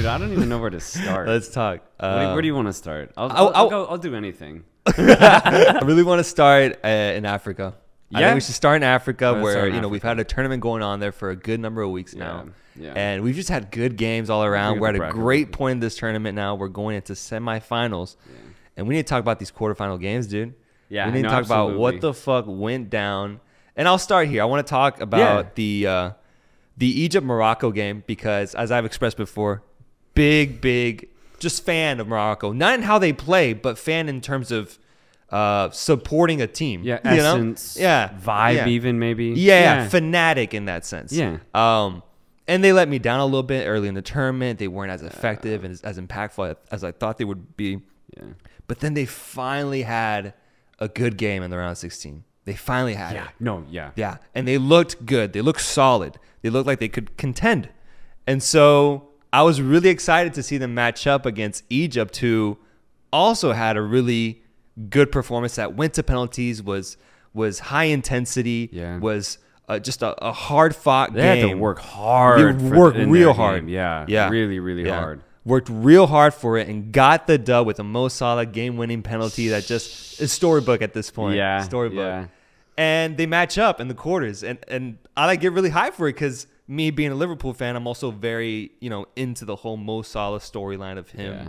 Dude, I don't even know where to start. Let's talk. where, do, Uh, where do you want to start? I'll, I'll- I'll, go, I'll do anything. I really want to start uh, in Africa. I Yeah? think we should start in Africa, where in you know we've had a tournament going on there for a good number of weeks now, Yeah, yeah. and we've just had good games all around. We're at a great point in this tournament now. We're going into semifinals, and we need to talk about these quarterfinal games, dude. Yeah, we need no, to talk about what the fuck went down. And I'll start here. I want to talk about Yeah. the uh, the Egypt Morocco game because, as I've expressed before, big, big, just fan of Morocco. Not in how they play, but fan in terms of uh, supporting a team. Yeah, you know? essence, yeah, vibe, yeah. even maybe. Yeah, yeah, fanatic in that sense. Yeah. Um, and they let me down a little bit early in the tournament. They weren't as effective and as, as impactful as I thought they would be. yeah. But then they finally had a good game in the round of 16. They finally had Yeah. it. No. Yeah. Yeah. And they looked good. They looked solid. They looked like they could contend. And so I was really excited to see them match up against Egypt, who also had a really good performance that went to penalties, was was high intensity, Yeah. was uh, just a, a hard fought game. They game. had to work hard. They worked real hard. game. Yeah. Yeah. Really, really Yeah. hard. Worked real hard for it and got the dub with a Mo Salah game-winning penalty that just is storybook at this point. Yeah, storybook. yeah. And they match up in the quarters, and and I like get really high for it because me being a Liverpool fan, I'm also very you know into the whole Mo Salah storyline of him Yeah.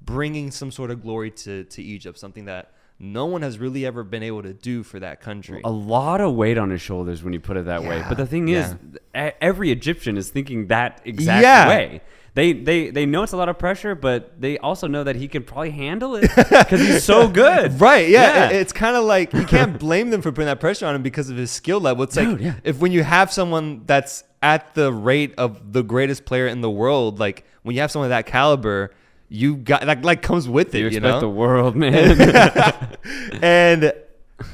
bringing some sort of glory to to Egypt, something that no one has really ever been able to do for that country. A lot of weight on his shoulders when you put it that way. But the thing is, yeah. every Egyptian is thinking that exact Yeah. way. They, they they know it's a lot of pressure, but they also know that he can probably handle it because he's so good. Right, yeah. Yeah. It- It's kind of like you can't blame them for putting that pressure on him because of his skill level. It's like Dude, yeah. if when you have someone that's at the rate of the greatest player in the world, like when you have someone of that caliber, you got like like comes with it, You you, expect know. the world, man. and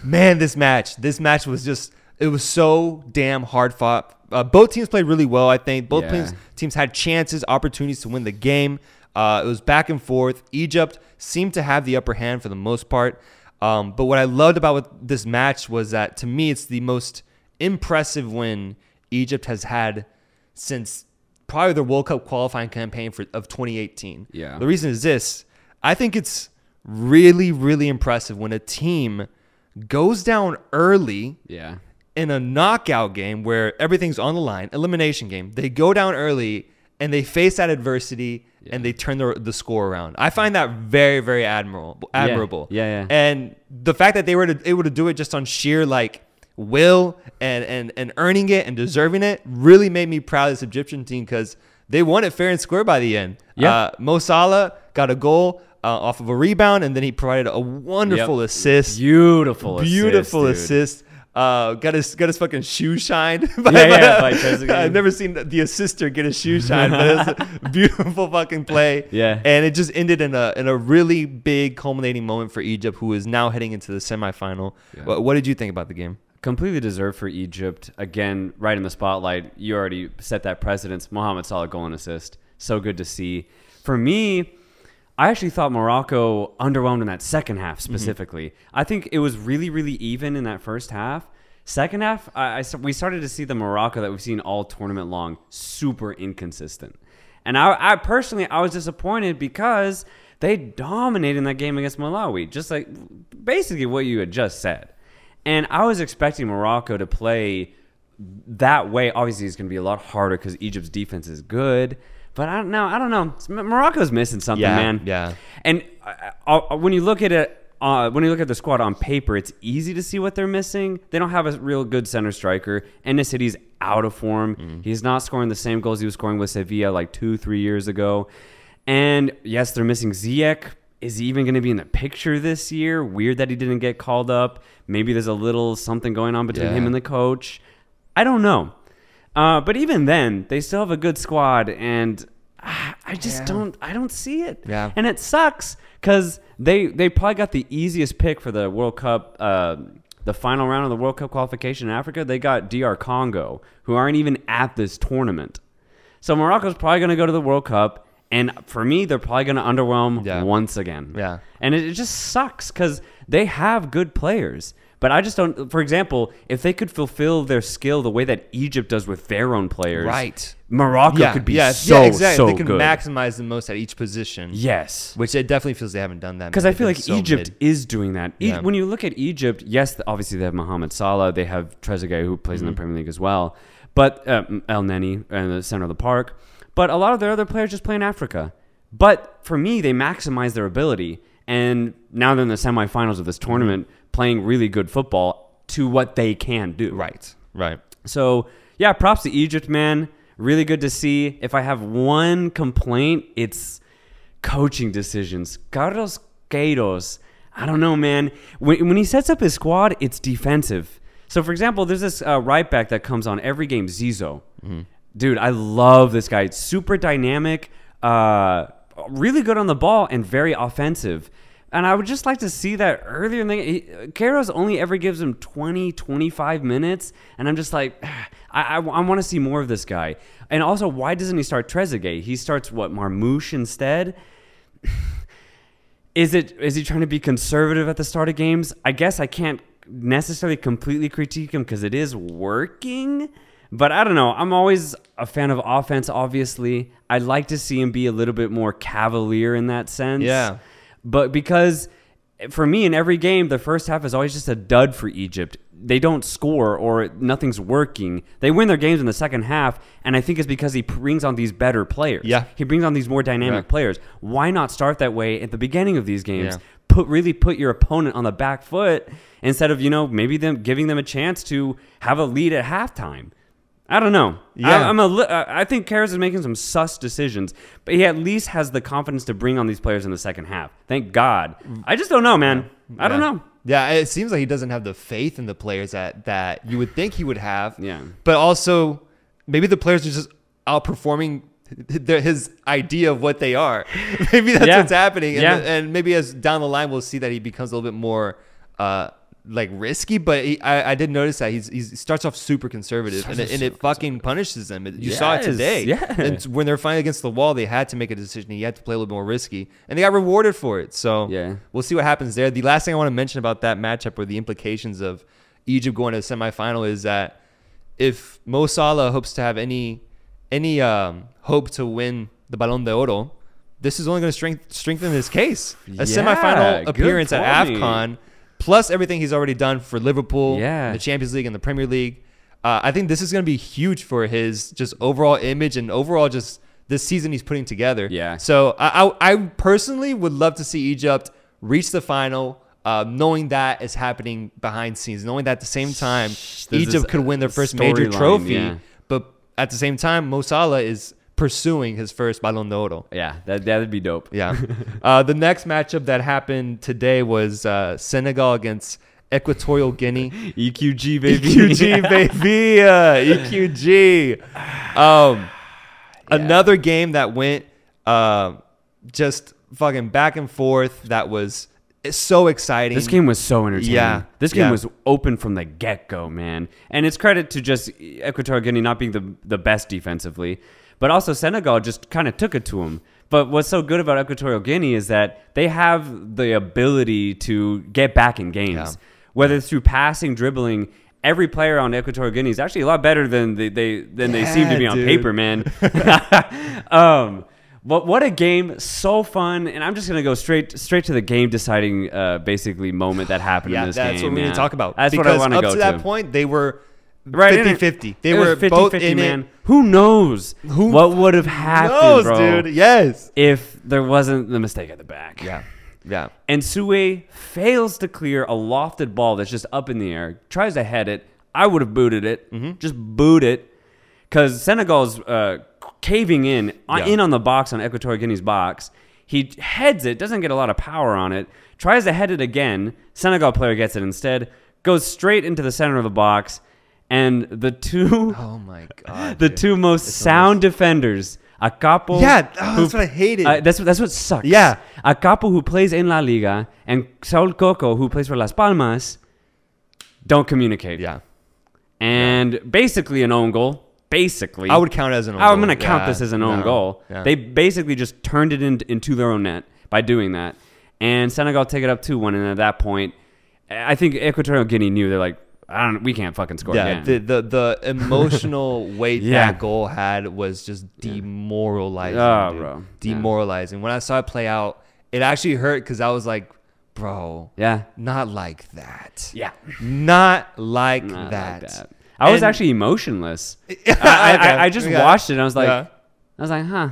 man, this match, this match was just it was so damn hard fought. Uh, both teams played really well. I think both Yeah. teams teams had chances, opportunities to win the game. Uh, it was back and forth. Egypt seemed to have the upper hand for the most part. Um, but what I loved about this match was that to me, it's the most impressive win Egypt has had since probably the World Cup qualifying campaign for of 2018. Yeah. The reason is this: I think it's really, really impressive when a team goes down early yeah. In a knockout game where everything's on the line, elimination game. They go down early and they face that adversity and they turn the, the score around. I find that very, very admirable. Admirable. Yeah, yeah. And the fact that they were to, able to do it just on sheer like will and and and earning it and deserving it really made me proud of this Egyptian team because they won it fair and square by the end. Yeah. Uh, Mo Salah got a goal uh, off of a rebound and then he provided a wonderful Yep. assist Beautiful, beautiful assist. assist. Uh, got his got his fucking shoe shined. by- Yeah, yeah, by Trezeguet. I've never seen the assister get his shoe shined, but it was a beautiful fucking play. Yeah. and it just ended in a in a really big culminating moment for Egypt, who is now heading into the semifinal. Yeah. What, what did you think about the game? completely deserved for Egypt. Again, right in the spotlight. You already set that precedence. Mohamed Salah goal and assist. So good to see. For me, I actually thought Morocco underwhelmed in that second half mm-hmm. specifically. I think it was really, really even in that first half. Second half, I, I we started to see the Morocco that we've seen all tournament long, super inconsistent. And I, I personally, I was disappointed because they dominated in that game against Malawi, just like basically what you had just said. And I was expecting Morocco to play that way. Obviously, it's going to be a lot harder because Egypt's defense is good. But I don't know. I don't know. Morocco's missing something, Yeah, man. yeah. And uh, uh, when you look at it, uh, when you look at the squad on paper, it's easy to see what they're missing. They don't have a real good center striker. And the city's out of form. Mm. He's not scoring the same goals he was scoring with Sevilla like two, three years ago. And yes, they're missing Ziyech. Is he even going to be in the picture this year? Weird that he didn't get called up. Maybe there's a little something going on between Yeah. him and the coach. I don't know. Uh, but even then, they still have a good squad, and ah, I just Yeah. don't. I don't see it. Yeah. And it sucks because they they probably got the easiest pick for the World Cup, uh, the final round of the World Cup qualification in Africa. They got DR Congo, who aren't even at this tournament. So Morocco's probably going to go to the World Cup, and for me, they're probably going to underwhelm Yeah. once again. Yeah. And it, it just sucks because they have good players, But I just don't. For example, if they could fulfill their skill the way that Egypt does with their own players, Right. Morocco Yeah, could be yeah, so yeah, exactly. so they can good. maximize the most at each position. yes, Which it definitely feels they haven't done that. because. I feel like so Egypt mid. is doing that. E- Yeah. When you look at Egypt, yes, obviously they have Mohamed Salah, they have Trezeguet who plays in Mm-hmm. the Premier League as well, but uh, Elneny in the center of the park. But a lot of their other players just play in Africa. But for me, they maximize their ability, and now they're in the semifinals of this Mm-hmm. Playing really good football to what they can do. Right. Right. So yeah, props to Egypt, man. Really good to see. If I have one complaint, it's coaching decisions. Carlos Queiroz, I don't know, man. When, when he sets up his squad, it's defensive. So for example, there's this uh, right back that comes on every game, Zizo. Dude, I love this guy. It's Super dynamic, uh, really good on the ball, and very offensive. And I would just like to see that earlier in the. Queiroz only ever gives him 20, 25 minutes. And I'm just like, I, I, want to see more of this guy. And also, why doesn't he start Trezeguet? He starts, what, Marmoush instead? is it is he trying to be conservative at the start of games? I guess I can't necessarily completely critique him because it is working. But I don't know. I'm always a fan of offense, obviously. I'd like to see him be a little bit more cavalier in that sense. Yeah. But because for me, in every game, the first half is always just a dud for Egypt. They don't score or nothing's working. They win their games in the second half, and I think it's because he brings on these better players. Yeah. He brings on these more dynamic Yeah. players. Why not start that way at the beginning of these games? Yeah. Put really put your opponent on the back foot instead of you know maybe them giving them a chance to have a lead at halftime. I don't know. Yeah. I, I'm a. li- I think Queiroz is making some sus decisions, but he at least has the confidence to bring on these players in the second half. Thank God. I just don't know, man. I don't know. Yeah, it seems like he doesn't have the faith in the players that that you would think he would have. Yeah. But also, maybe the players are just outperforming his idea of what they are. maybe that's Yeah. what's happening. And, Yeah. and maybe as down the line, we'll see that he becomes a little bit more. Uh, like risky, but he, I, I did notice that he's, he's, he starts off super conservative, and it, and it fucking punishes them. You saw it today. yeah. And when they're fighting against the wall, they had to make a decision. He had to play a little more risky, and they got rewarded for it. So Yeah. we'll see what happens there. The last thing I want to mention about that matchup or the implications of Egypt going to the semifinal is that if Mo Salah hopes to have any any um, hope to win the Ballon d'Oro, this is only going to strength, strengthen his case. A Yeah, semifinal appearance at. AFCON, plus everything he's already done for Liverpool, Yeah. the Champions League, and the Premier League. Uh, I think this is going to be huge for his just overall image and overall just this season he's putting together. Yeah. So I, I, I personally would love to see Egypt reach the final, uh, knowing that is happening behind scenes, knowing that at the same time Egypt could win their first major storyline, trophy, yeah. but at the same time Mo Salah is pursuing his first Ballon d'Oro. Yeah, that that'd be dope. Yeah. uh, the next matchup that happened today was uh, Senegal against Equatorial Guinea. EQG baby. EQG baby, uh, EQG. Um, another game that went uh, just fucking back and forth. That was so exciting. This game was so entertaining. Yeah, This game yeah. was open from the get go, man. And it's credit to just Equatorial Guinea not being the, the best defensively, but also Senegal just kind of took it to them. But what's so good about Equatorial Guinea is that they have the ability to get back in games, Yeah. whether it's through passing, dribbling. Every player on Equatorial Guinea is actually a lot better than they, they than they seem to Yeah, be on dude. paper, man. um, what what a game! So fun, and I'm just gonna go straight straight to the game deciding uh, basically moment that happened yeah, in this that's game. That's what we need to talk about. That's because what I want to go to. up to that point, they were Right, 50 50. They were 50, both 50, in man. it. Who knows Who what would have happened, knows, bro? dude? Yes. If there wasn't the mistake at the back. Yeah. Yeah. And Sue fails to clear a lofted ball that's just up in the air, tries to head it. I would have booted it. Mm-hmm. Just boot it. Because Senegal's uh, caving in, Yeah. in on the box on Equatorial Guinea's box. He heads it, doesn't get a lot of power on it, tries to head it again. Senegal player gets it instead, goes straight into the center of the box. And the two, Oh my god. the dude. two most sound defenders, Akapo. Yeah, oh, who- that's what I hated. uh, that's what that's what sucks. Yeah. Akapo who plays in La Liga and Saul Coco who plays for Las Palmas don't communicate. yeah. and basically an own goal. Basically, I would count it as an own goal. I'm going to count Yeah, this as an own no, goal. yeah. They basically just turned it in, into their own net by doing that, and Senegal take it up two one. And at that point, I think Equatorial Guinea knew they're like, I don't, we can't fucking score Yeah, again. the, the the emotional weight Yeah. that goal had was just demoralizing. Oh, dude. bro. Yeah. demoralizing. When I saw it play out, it actually hurt because I was like, bro, yeah, not like that. yeah, Not like Not like that. I was And- actually emotionless. I, Okay, I, I just yeah. watched it. and I was like, Yeah. I was like, huh,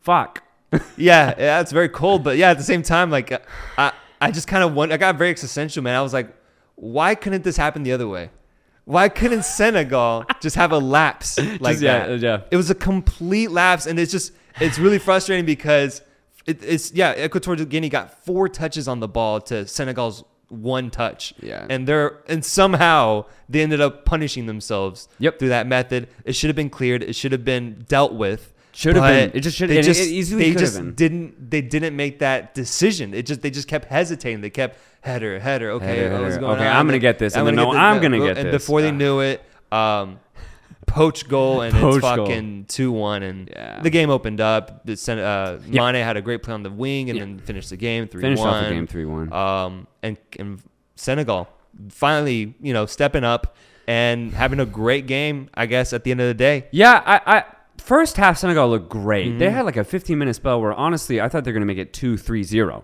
fuck. yeah, yeah, it's very cold, but yeah, at the same time, like uh, I, I just kind of went. I got very existential, man. I was like, why couldn't this happen the other way? Why couldn't Senegal just have a lapse like Just, yeah, that? yeah. It was a complete lapse, and it's just it's really frustrating because it, it's yeah, Equatorial Guinea got four touches on the ball to Senegal's one touch. Yeah. and they're and somehow they ended up punishing themselves. Yep. through that method. It should have been cleared. It should have been dealt with. Should have been. It just should- it- it easily they just been. didn't they didn't make that decision. It just they just kept hesitating. They kept header header. Okay, Header, what's header. going Okay, on? I'm gonna get this, and then, no, this, I'm gonna get and this. before they knew it, um, poach goal and Poach it's fucking two one, and Yeah. the game opened up. The Sen- uh, Yeah. Mane had a great play on the wing and Yeah. then finished the game three Finished one. off the game three one. Um, and, and Senegal finally, you know, stepping up and having a great game. I guess at the end of the day. Yeah, I, I first half Senegal looked great. Mm-hmm. They had like a 15 minute spell where honestly I thought they're gonna make it 2-3-0.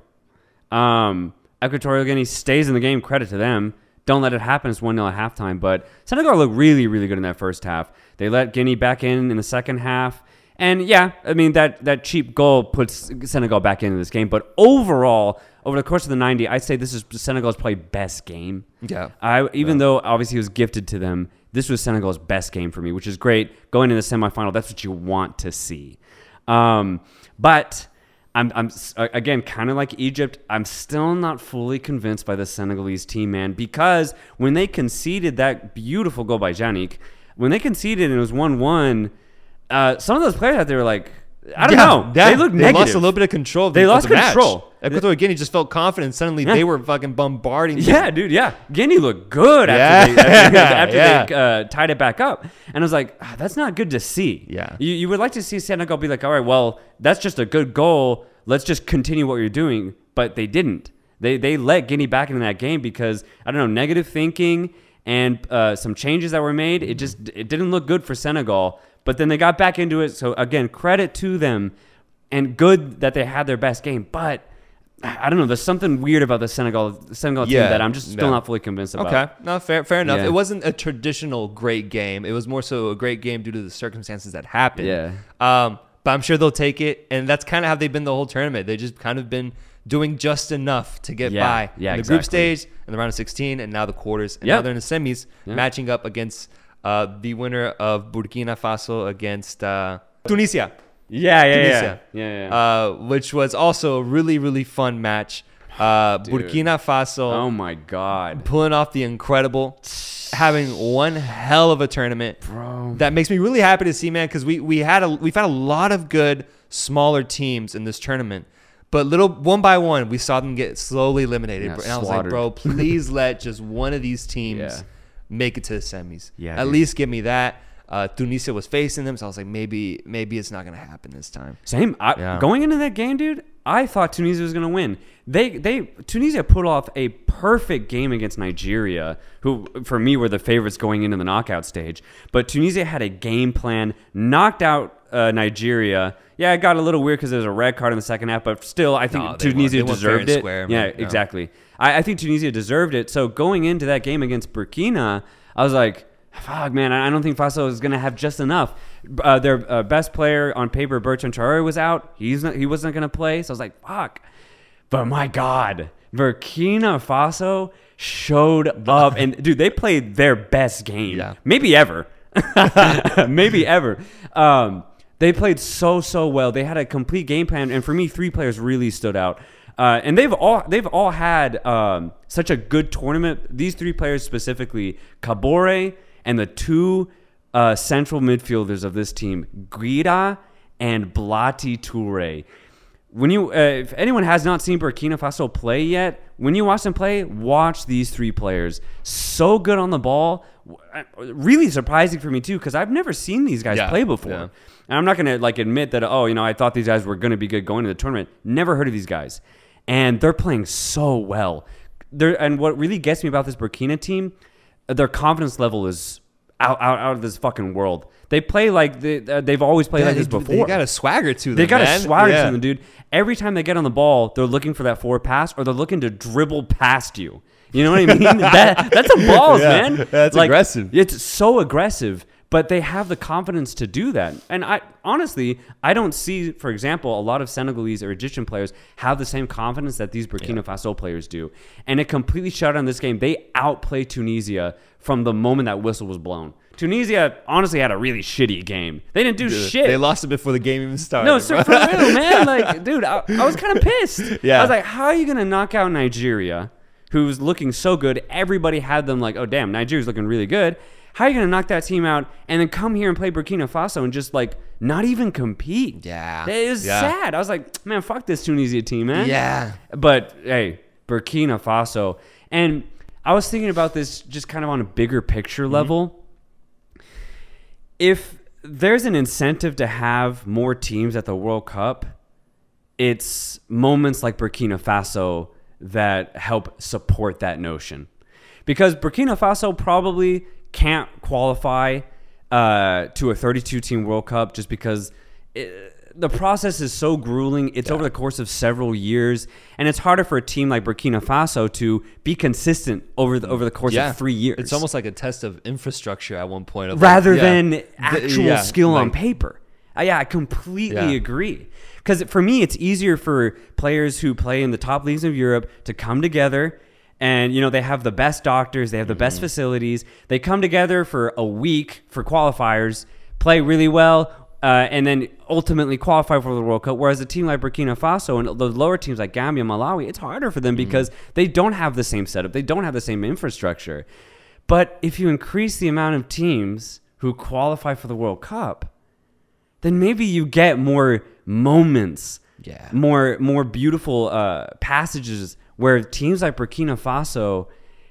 Um, Equatorial Guinea stays in the game. Credit to them. Don't let it happen. It's one 0 at halftime. But Senegal looked really, really good in that first half. They let Guinea back in in the second half. And yeah, I mean that that cheap goal puts Senegal back into this game. But overall, over the course of the 90, I'd say this is Senegal's probably best game. Yeah. I even though obviously it was gifted to them, this was Senegal's best game for me, which is great. Going into the semifinal, that's what you want to see. Um, but I'm, I'm again kind of like Egypt. I'm still not fully convinced by the Senegalese team, man, because when they conceded that beautiful goal by Jannick, when they conceded and it was one-one, uh, some of those players out there were like, I don't Yeah, know, yeah, they look they negative. lost a little bit of control. Of They the, lost the match. control. Equatorial Guinea just felt confident. Suddenly, Yeah. they were fucking bombarding. them. Yeah, dude. Yeah, Guinea looked good after Yeah. they, after after Yeah. they uh, tied it back up, and I was like, ah, that's not good to see. Yeah. you, you would like to see Senegal be like, all right, well, that's just a good goal. Let's just continue what you're doing, but they didn't. They they let Guinea back into that game because I don't know negative thinking and uh, some changes that were made. It just it didn't look good for Senegal, but then they got back into it. So again, credit to them, and good that they had their best game, but. I don't know. There's something weird about the Senegal Senegal team Yeah, that I'm just still not fully convinced about. Okay, no, fair, fair enough. Yeah. It wasn't a traditional great game. It was more so a great game due to the circumstances that happened. Yeah. Um, but I'm sure they'll take it, and that's kind of how they've been the whole tournament. They just kind of been doing just enough to get Yeah, by yeah, in the group exactly. stage, in the round of 16, and now the quarters, and Yep. now they're in the semis, Yeah. matching up against uh, the winner of Burkina Faso against uh, Tunisia. Yeah, yeah, yeah, Tunisia. yeah, yeah. Uh, which was also a really, really fun match. Uh, Burkina Faso oh my god, pulling off the incredible, having one hell of a tournament. bro. That makes me really happy to see, man, because we we had a we've had a lot of good smaller teams in this tournament, but little one by one we saw them get slowly eliminated. Yeah, and I was like, bro, please let just one of these teams Yeah. Make it to the semis. Yeah, at dude. least give me that. Uh, Tunisia was facing them, so I was like, maybe maybe it's not gonna happen this time. Same. I, Yeah. Going into that game, dude, I thought Tunisia was going to win. They they Tunisia put off a perfect game against Nigeria, who for me were the favorites going into the knockout stage. But Tunisia had a game plan, knocked out uh, Nigeria. Yeah, it got a little weird because there was a red card in the second half, but still, I think No, won. Tunisia won deserved it. square, yeah, man. Exactly. I, I think Tunisia deserved it. So going into that game against Burkina, I was like, fuck, man, I don't think Faso is going to have just enough. Uh, their uh, best player on paper, Bertrand Traore, was out. He's not, he wasn't going to play. So I was like, fuck. But my God, Burkina Faso showed up. And, dude, they played their best game. Yeah. Maybe ever. Maybe ever. Um, they played so so well. They had a complete game plan, and for me, three players really stood out. Uh, and they've all they've all had um, such a good tournament. These three players specifically, Kabore and the two uh, central midfielders of this team, Guira and Blati Toure when you uh, if anyone has not seen Burkina Faso play yet, when you watch them play, watch these three players. So good on the ball, really surprising for me too because I've never seen these guys Yeah, play before. yeah. And I'm not gonna like admit that oh you know I thought these guys were gonna be good going to the tournament. Never heard of these guys, and they're playing so well. there and what really gets me about this Burkina team, their confidence level is out out, out of this fucking world. They play like they, uh, they've always played Yeah, like this before. they got a swagger to them. They got man. a swagger Yeah. to them, dude. Every time they get on the ball, they're looking for that forward pass or they're looking to dribble past you. You know what I mean? that that's a balls, Yeah, man. that's aggressive. It's so aggressive, but they have the confidence to do that. And I honestly, I don't see, for example, a lot of Senegalese or Egyptian players have the same confidence that these Burkina Faso players do. And it completely shut down this game. They outplayed Tunisia from the moment that whistle was blown. Tunisia honestly had a really shitty game. They didn't do shit. They lost it before the game even started. No, so for real, man. Like, dude, I, I was kind of pissed. Yeah. I was like, how are you gonna knock out Nigeria, who's looking so good? Everybody had them like, oh damn, Nigeria's looking really good. How are you gonna knock that team out and then come here and play Burkina Faso and just like not even compete? Yeah. it is Yeah. sad. I was like, man, fuck this Tunisia team, man. Yeah. But hey, Burkina Faso, and I was thinking about this just kind of on a bigger picture mm-hmm. level. If there's an incentive to have more teams at the World Cup, it's moments like Burkina Faso that help support that notion. Because Burkina Faso probably can't qualify uh, to a 32 team World Cup just because it, the process is so grueling. It's over the course of several years, and it's harder for a team like Burkina Faso to be consistent over the over the course of three years. It's almost like a test of infrastructure at one point. Of like, rather yeah. than actual yeah, skill on paper. Uh, yeah, I completely Yeah. agree. Because for me, it's easier for players who play in the top leagues of Europe to come together. And, you know, they have the best doctors, they have the Mm-hmm. best facilities. They come together for a week for qualifiers, play really well, uh, and then ultimately qualify for the World Cup. Whereas a team like Burkina Faso and the lower teams like Gambia, Malawi, it's harder for Mm-hmm. them because they don't have the same setup, they don't have the same infrastructure. But if you increase the amount of teams who qualify for the World Cup, then maybe you get more moments, Yeah. more more beautiful uh, passages where teams like Burkina Faso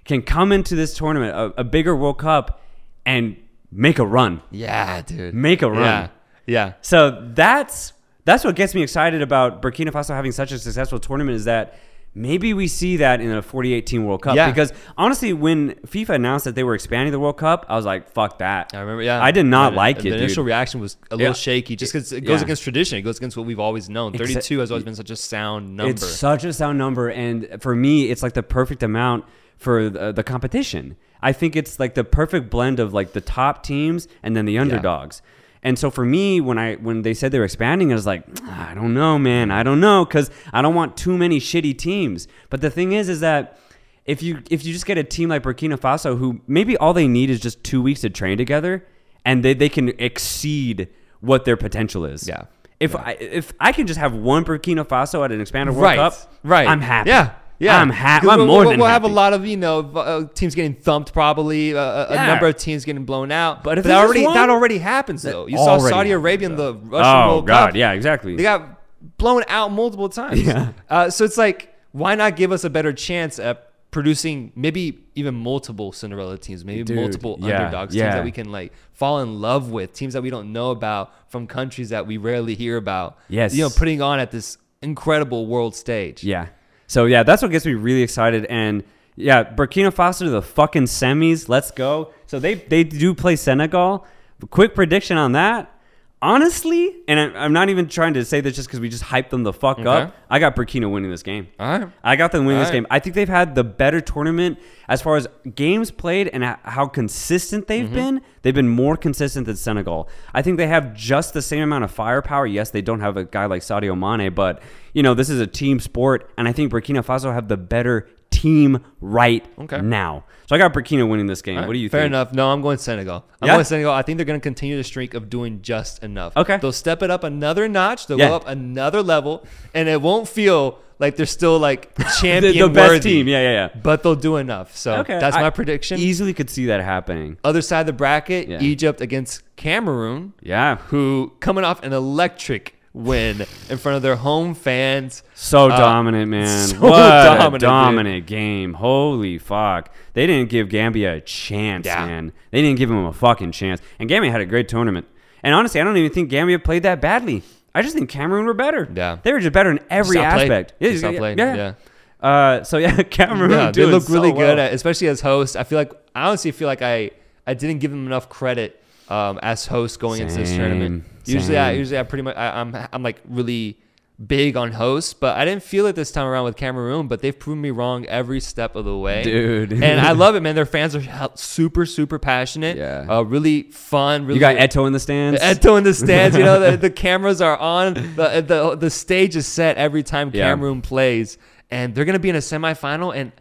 can come into this tournament, a, a bigger World Cup, and make a run. Yeah, dude. Make a run. Yeah. Yeah. So that's that's what gets me excited about Burkina Faso having such a successful tournament is that maybe we see that in a 48 team World Cup. Yeah. Because honestly, when FIFA announced that they were expanding the World Cup, I was like, fuck that. I remember. Yeah. I did not And like the it. The dude. initial reaction was a little Yeah. shaky, just because it goes Yeah. against tradition. It goes against what we've always known. Exa- Thirty-two has always been such a sound number. It's such a sound number, and for me, it's like the perfect amount for the, uh, the competition. I think it's like the perfect blend of like the top teams and then the underdogs. And so for me, when I when they said they were expanding, I was like, "Ah, I don't know, man, I don't know, because I don't want too many shitty teams. But the thing is, is that if you if you just get a team like Burkina Faso, who maybe all they need is just two weeks to train together, and they, they can exceed what their potential is. Yeah. If I if I can just have one Burkina Faso at an expanded World right. Cup, Right. I'm happy. Yeah. Yeah. I'm happy. I'm we'll, more we'll, than We'll happy. have a lot of you know uh, teams getting thumped, probably uh, a, Yeah. number of teams getting blown out. But if that already one- that already happens though. You saw Saudi Arabia in the Russian Oh World God, Cup. yeah, exactly. They got blown out multiple times. Yeah. Uh, so it's like, why not give us a better chance at producing maybe even multiple Cinderella teams, maybe Dude, multiple yeah, underdogs, yeah. teams that we can like fall in love with, teams that we don't know about from countries that we rarely hear about. Yes. You know, putting on at this incredible world stage. Yeah. So yeah, that's what gets me really excited. And yeah, Burkina Faso to the fucking semis. Let's go. So they they do play Senegal. Quick prediction on that. Honestly, and I- I'm not even trying to say this just because we just hyped them the fuck Okay. up. I got Burkina winning this game. All right. I got them winning this Alright. game. I think they've had the better tournament as far as games played and how consistent they've Mm-hmm. been. They've been more consistent than Senegal. I think they have just the same amount of firepower. Yes, they don't have a guy like Sadio Mane, but you know this is a team sport, and I think Burkina Faso have the better team right Okay. now. So I got Burkina winning this game. Right, What do you Fair think? Fair enough. No, I'm going Senegal. I'm Yeah? going Senegal. I think they're going to continue the streak of doing just enough. Okay. They'll step it up another notch. They'll Yeah. go up another level, and it won't feel like they're still like The, champion the best worthy, team. Yeah, yeah, yeah. But they'll do enough. So Okay, that's I my prediction. Easily could see that happening. Other side of the bracket, Yeah. Egypt against Cameroon, Yeah. who coming off an electric win in front of their home fans. So Uh, dominant, man. so what dominant, a dominant game. Holy fuck. They didn't give Gambia a chance, Yeah. man. They didn't give him a fucking chance. And Gambia had a great tournament. And honestly, I don't even think Gambia played that badly. I just think Cameroon were better. Yeah. They were just better in every aspect. Yeah, yeah. yeah. Uh, so yeah, Cameroon. Yeah, they look really so good, well. at, especially as hosts. I feel like I honestly feel like I I didn't give them enough credit um, as hosts going into this tournament. Same, Usually, I, usually I pretty much I, I'm I'm like really big on hosts, but I didn't feel it this time around with Cameroon. But they've proven me wrong every step of the way, Dude. and I love it, man. Their fans are super super passionate. Yeah. uh, really fun. Really You got Eto'o in the stands. Eto'o in the stands, you know, the, the cameras are on. The, the the stage is set every time Yeah. Cameroon plays, and they're gonna be in a semifinal. And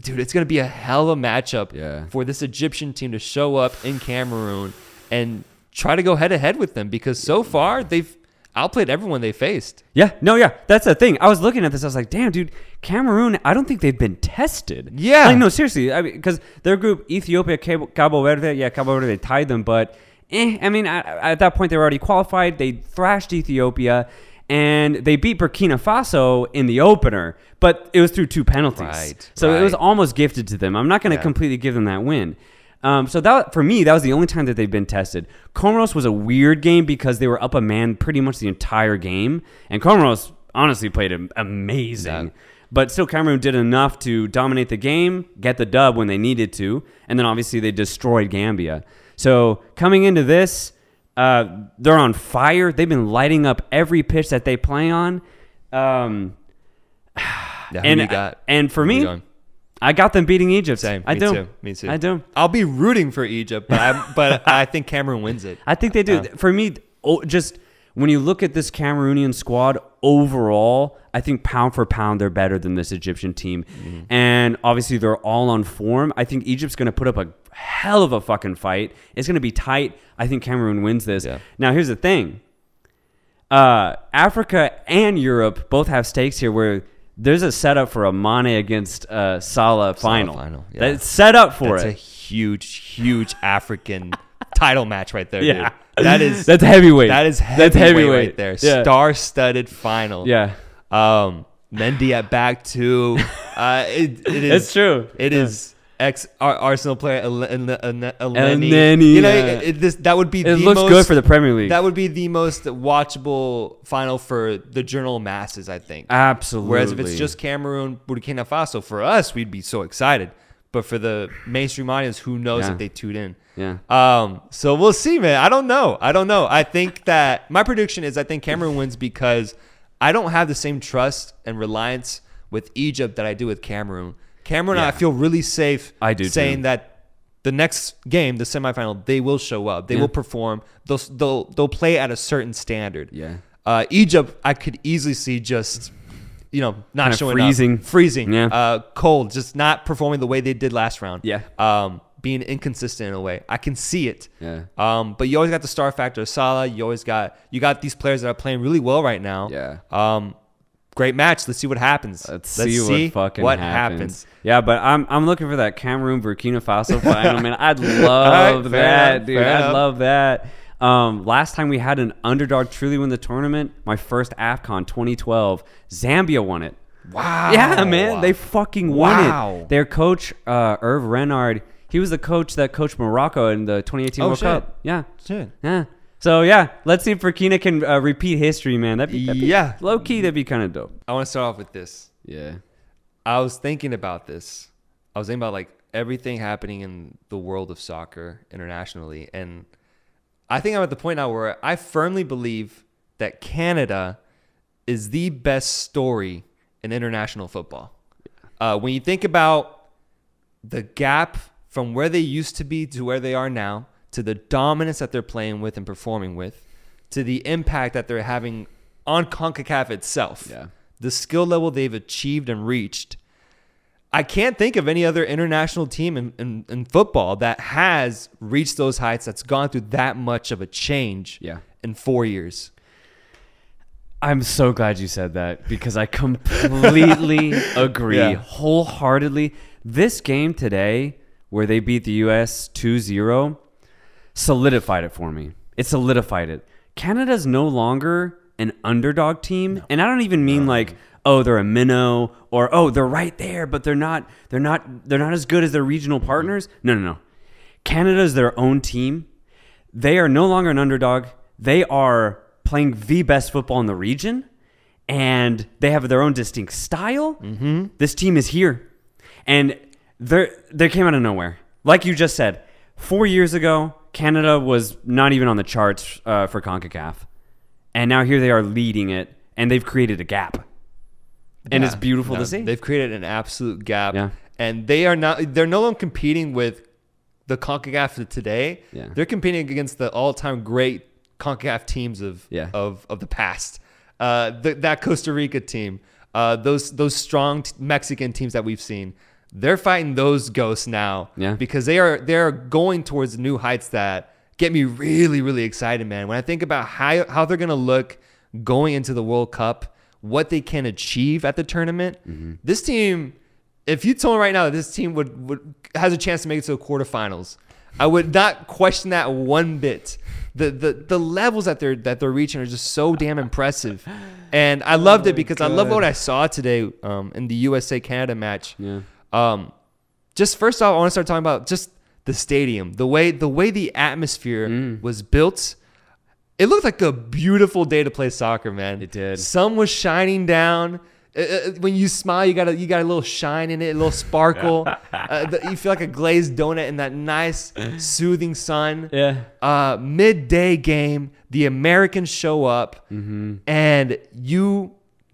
dude, it's gonna be a hell of a matchup Yeah. for this Egyptian team to show up in Cameroon and try to go head to head with them because so far they've outplayed everyone they faced. Yeah, no, yeah, that's the thing. I was looking at this, I was like, damn, dude, Cameroon. I don't think they've been tested. Yeah. like no, seriously, I mean, because their group Ethiopia, Cabo, Verde, yeah, Cabo Verde, they tied them, but eh, I mean, at, at that point they were already qualified. They thrashed Ethiopia. And they beat Burkina Faso in the opener, but it was through two penalties. Right, so it was almost gifted to them. I'm not going to Yeah. completely give them that win. Um, so that for me, that was the only time that they've been tested. Comoros was a weird game because they were up a man pretty much the entire game, and Comoros honestly played amazing. Yeah. But still, Cameroon did enough to dominate the game, get the dub when they needed to, and then obviously they destroyed Gambia. So coming into this, uh, they're on fire. They've been lighting up every pitch that they play on. Um, Yeah, who and and for me? I got them beating Egypt. Same. I me do. too. Me too. I do. I'll be rooting for Egypt, but I but I think Cameroon wins it. I think they do. For me, oh, just when you look at this Cameroonian squad overall, I think pound for pound they're better than this Egyptian team. Mm-hmm. And obviously they're all on form. I think Egypt's going to put up a hell of a fucking fight. It's going to be tight. I think Cameroon wins this. Yeah. Now here's the thing. Uh, Africa and Europe both have stakes here where there's a setup for a Mane against uh, Salah final. final, yeah. That's set up for That's a it. huge, huge African title match right there. Yeah. dude. that is That's heavyweight. that is That's heavyweight, heavyweight. right there. Yeah. Star-studded final. Yeah. Um, Mendy at back two. Uh, it, it is. It's true. It is ex Ar- Arsenal player El- El- El- El- Elneny, You know, yeah. it, it- this, that would be. It the looks most, good for the Premier League. That would be the most watchable final for the general masses, I think. Absolutely. Whereas if it's just Cameroon, Burkina Faso, for us, we'd be so excited. But for the mainstream audience, who knows Yeah. if they tune in? yeah. Um, so we'll see, man. I don't know. I don't know. I think that my prediction is I think Cameroon wins because I don't have the same trust and reliance with Egypt that I do with Cameroon. Cameroon, Yeah. I feel really safe I do saying too. that the next game, the semifinal, they will show up. They Yeah. will perform. They'll, they'll they'll play at a certain standard. Yeah. Uh, Egypt, I could easily see just you know not Kinda showing freezing. up, freezing, Yeah. uh, cold, just not performing the way they did last round. Yeah. um, being inconsistent in a way. I can see it. Yeah. Um, but you always got the star factor of Salah. You always got you got these players that are playing really well right now. Yeah. Um, great match. Let's see what happens. Let's, see, what fucking what happens. Yeah, but I'm I'm looking for that Cameroon Burkina Faso final, man. I'd love right, that, enough, dude. I'd enough. love that. Um, last time we had an underdog truly win the tournament, my first AFCON 2012, Zambia won it. Wow. Yeah, man, they fucking won Wow. it. Their coach, uh, Hervé Renard, he was the coach that coached Morocco in the 2018 Oh, World shit. Cup. Yeah, Shit. yeah. So yeah, let's see if Burkina can uh, repeat history, man. That'd be, that'd be Yeah. low key. That'd be kind of dope. I want to start off with this. Yeah. I was thinking about this. I was thinking about like everything happening in the world of soccer internationally. And I think I'm at the point now where I firmly believe that Canada is the best story in international football. Uh, when you think about the gap from where they used to be to where they are now, to the dominance that they're playing with and performing with, to the impact that they're having on CONCACAF itself, Yeah. the skill level they've achieved and reached. I can't think of any other international team in, in, in football that has reached those heights, that's gone through that much of a change Yeah. in four years. I'm so glad you said that because I completely agree Yeah. wholeheartedly. This game today, where they beat the US 2 0, solidified it for me. It solidified it. Canada's no longer an underdog team. And I don't even mean like, oh, they're a minnow or oh, they're right there, but they're not they're not they're not as good as their regional partners. No, no, no. Canada's their own team. They are no longer an underdog. They are playing the best football in the region. and they have their own distinct style. Mm-hmm. This team is here, and they they came out of nowhere. Like you just said, four years ago, Canada was not even on the charts uh, for Concacaf, and now here they are leading it, and they've created a gap, and Yeah. it's beautiful No, to see. They've created an absolute gap. Yeah. And they are not they're no longer competing with the CONCACAF of today. Yeah. They're competing against the all-time great CONCACAF teams of Yeah. of of the past. Uh th- that Costa Rica team, uh those those strong t- Mexican teams that we've seen. They're fighting those ghosts now Yeah. because they are they're going towards new heights that get me really really excited, man. When I think about how how they're going to look going into the World Cup, what they can achieve at the tournament. This team, if you told me right now that this team would, would has a chance to make it to the quarterfinals, I would not question that one bit. The, the the levels that they're that they're reaching are just so damn impressive, and I loved it because I love what I saw today um, in the USA Canada match. yeah, Um, just first off, I want to start talking about just the stadium, the way the way the atmosphere Mm. was built. It looked like a beautiful day to play soccer, man. It did. Sun was shining down. Uh, uh, when you smile, you got a you got a little shine in it, a little sparkle. uh, the, you feel like a glazed donut in that nice, soothing sun. yeah, Uh, midday game, the Americans show up, Mm-hmm. and you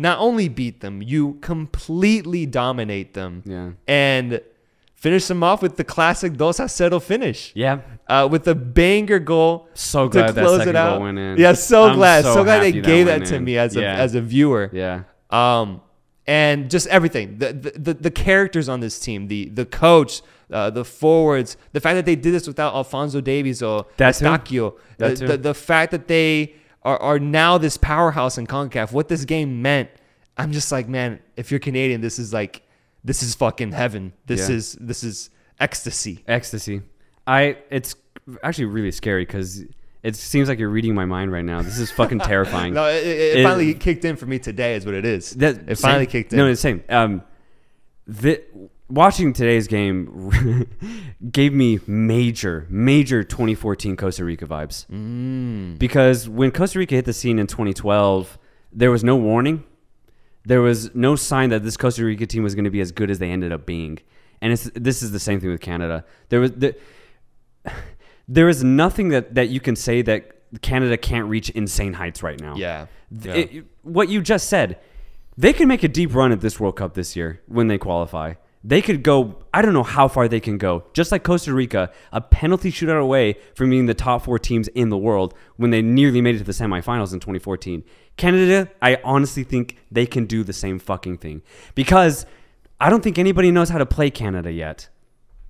not only beat them, you completely dominate them yeah, and finish them off with the classic dos a cero finish. yeah. Uh, with a banger goal So to glad that close second it out. goal went in. Yeah, so I'm glad, so, so glad they that gave that, to in. me as a Yeah. as a viewer. Yeah. Um, and just everything. The the, the, the characters on this team, the the coach, uh, the forwards, the fact that they did this without Alfonso Davies or That too. Eustaquio, That uh, too. the, the fact that they are, are now this powerhouse in CONCACAF, what this game meant. I'm just like, man, if you're Canadian, this is like, this is fucking heaven. This Yeah. is this is ecstasy. Ecstasy. I. It's actually really scary because it seems like you're reading my mind right now. This is fucking terrifying. No, it, it, It- finally kicked in for me today, is what it is. That it finally same- kicked in. No, it's the same. Um, the, watching today's game gave me major, major 2014 Costa Rica vibes. Mm. Because when Costa Rica hit the scene in 2012, there was no warning. There was no sign that this Costa Rica team was going to be as good as they ended up being. And it's, this is the same thing with Canada. There was the, there is nothing that, that you can say that Canada can't reach insane heights right now. yeah. yeah. It- what you just said, they can make a deep run at this World Cup this year when they qualify. They could go, I don't know how far they can go. Just like Costa Rica, a penalty shootout away from being the top four teams in the world when they nearly made it to the semifinals in 2014. Canada, I honestly think they can do the same fucking thing because I don't think anybody knows how to play Canada yet.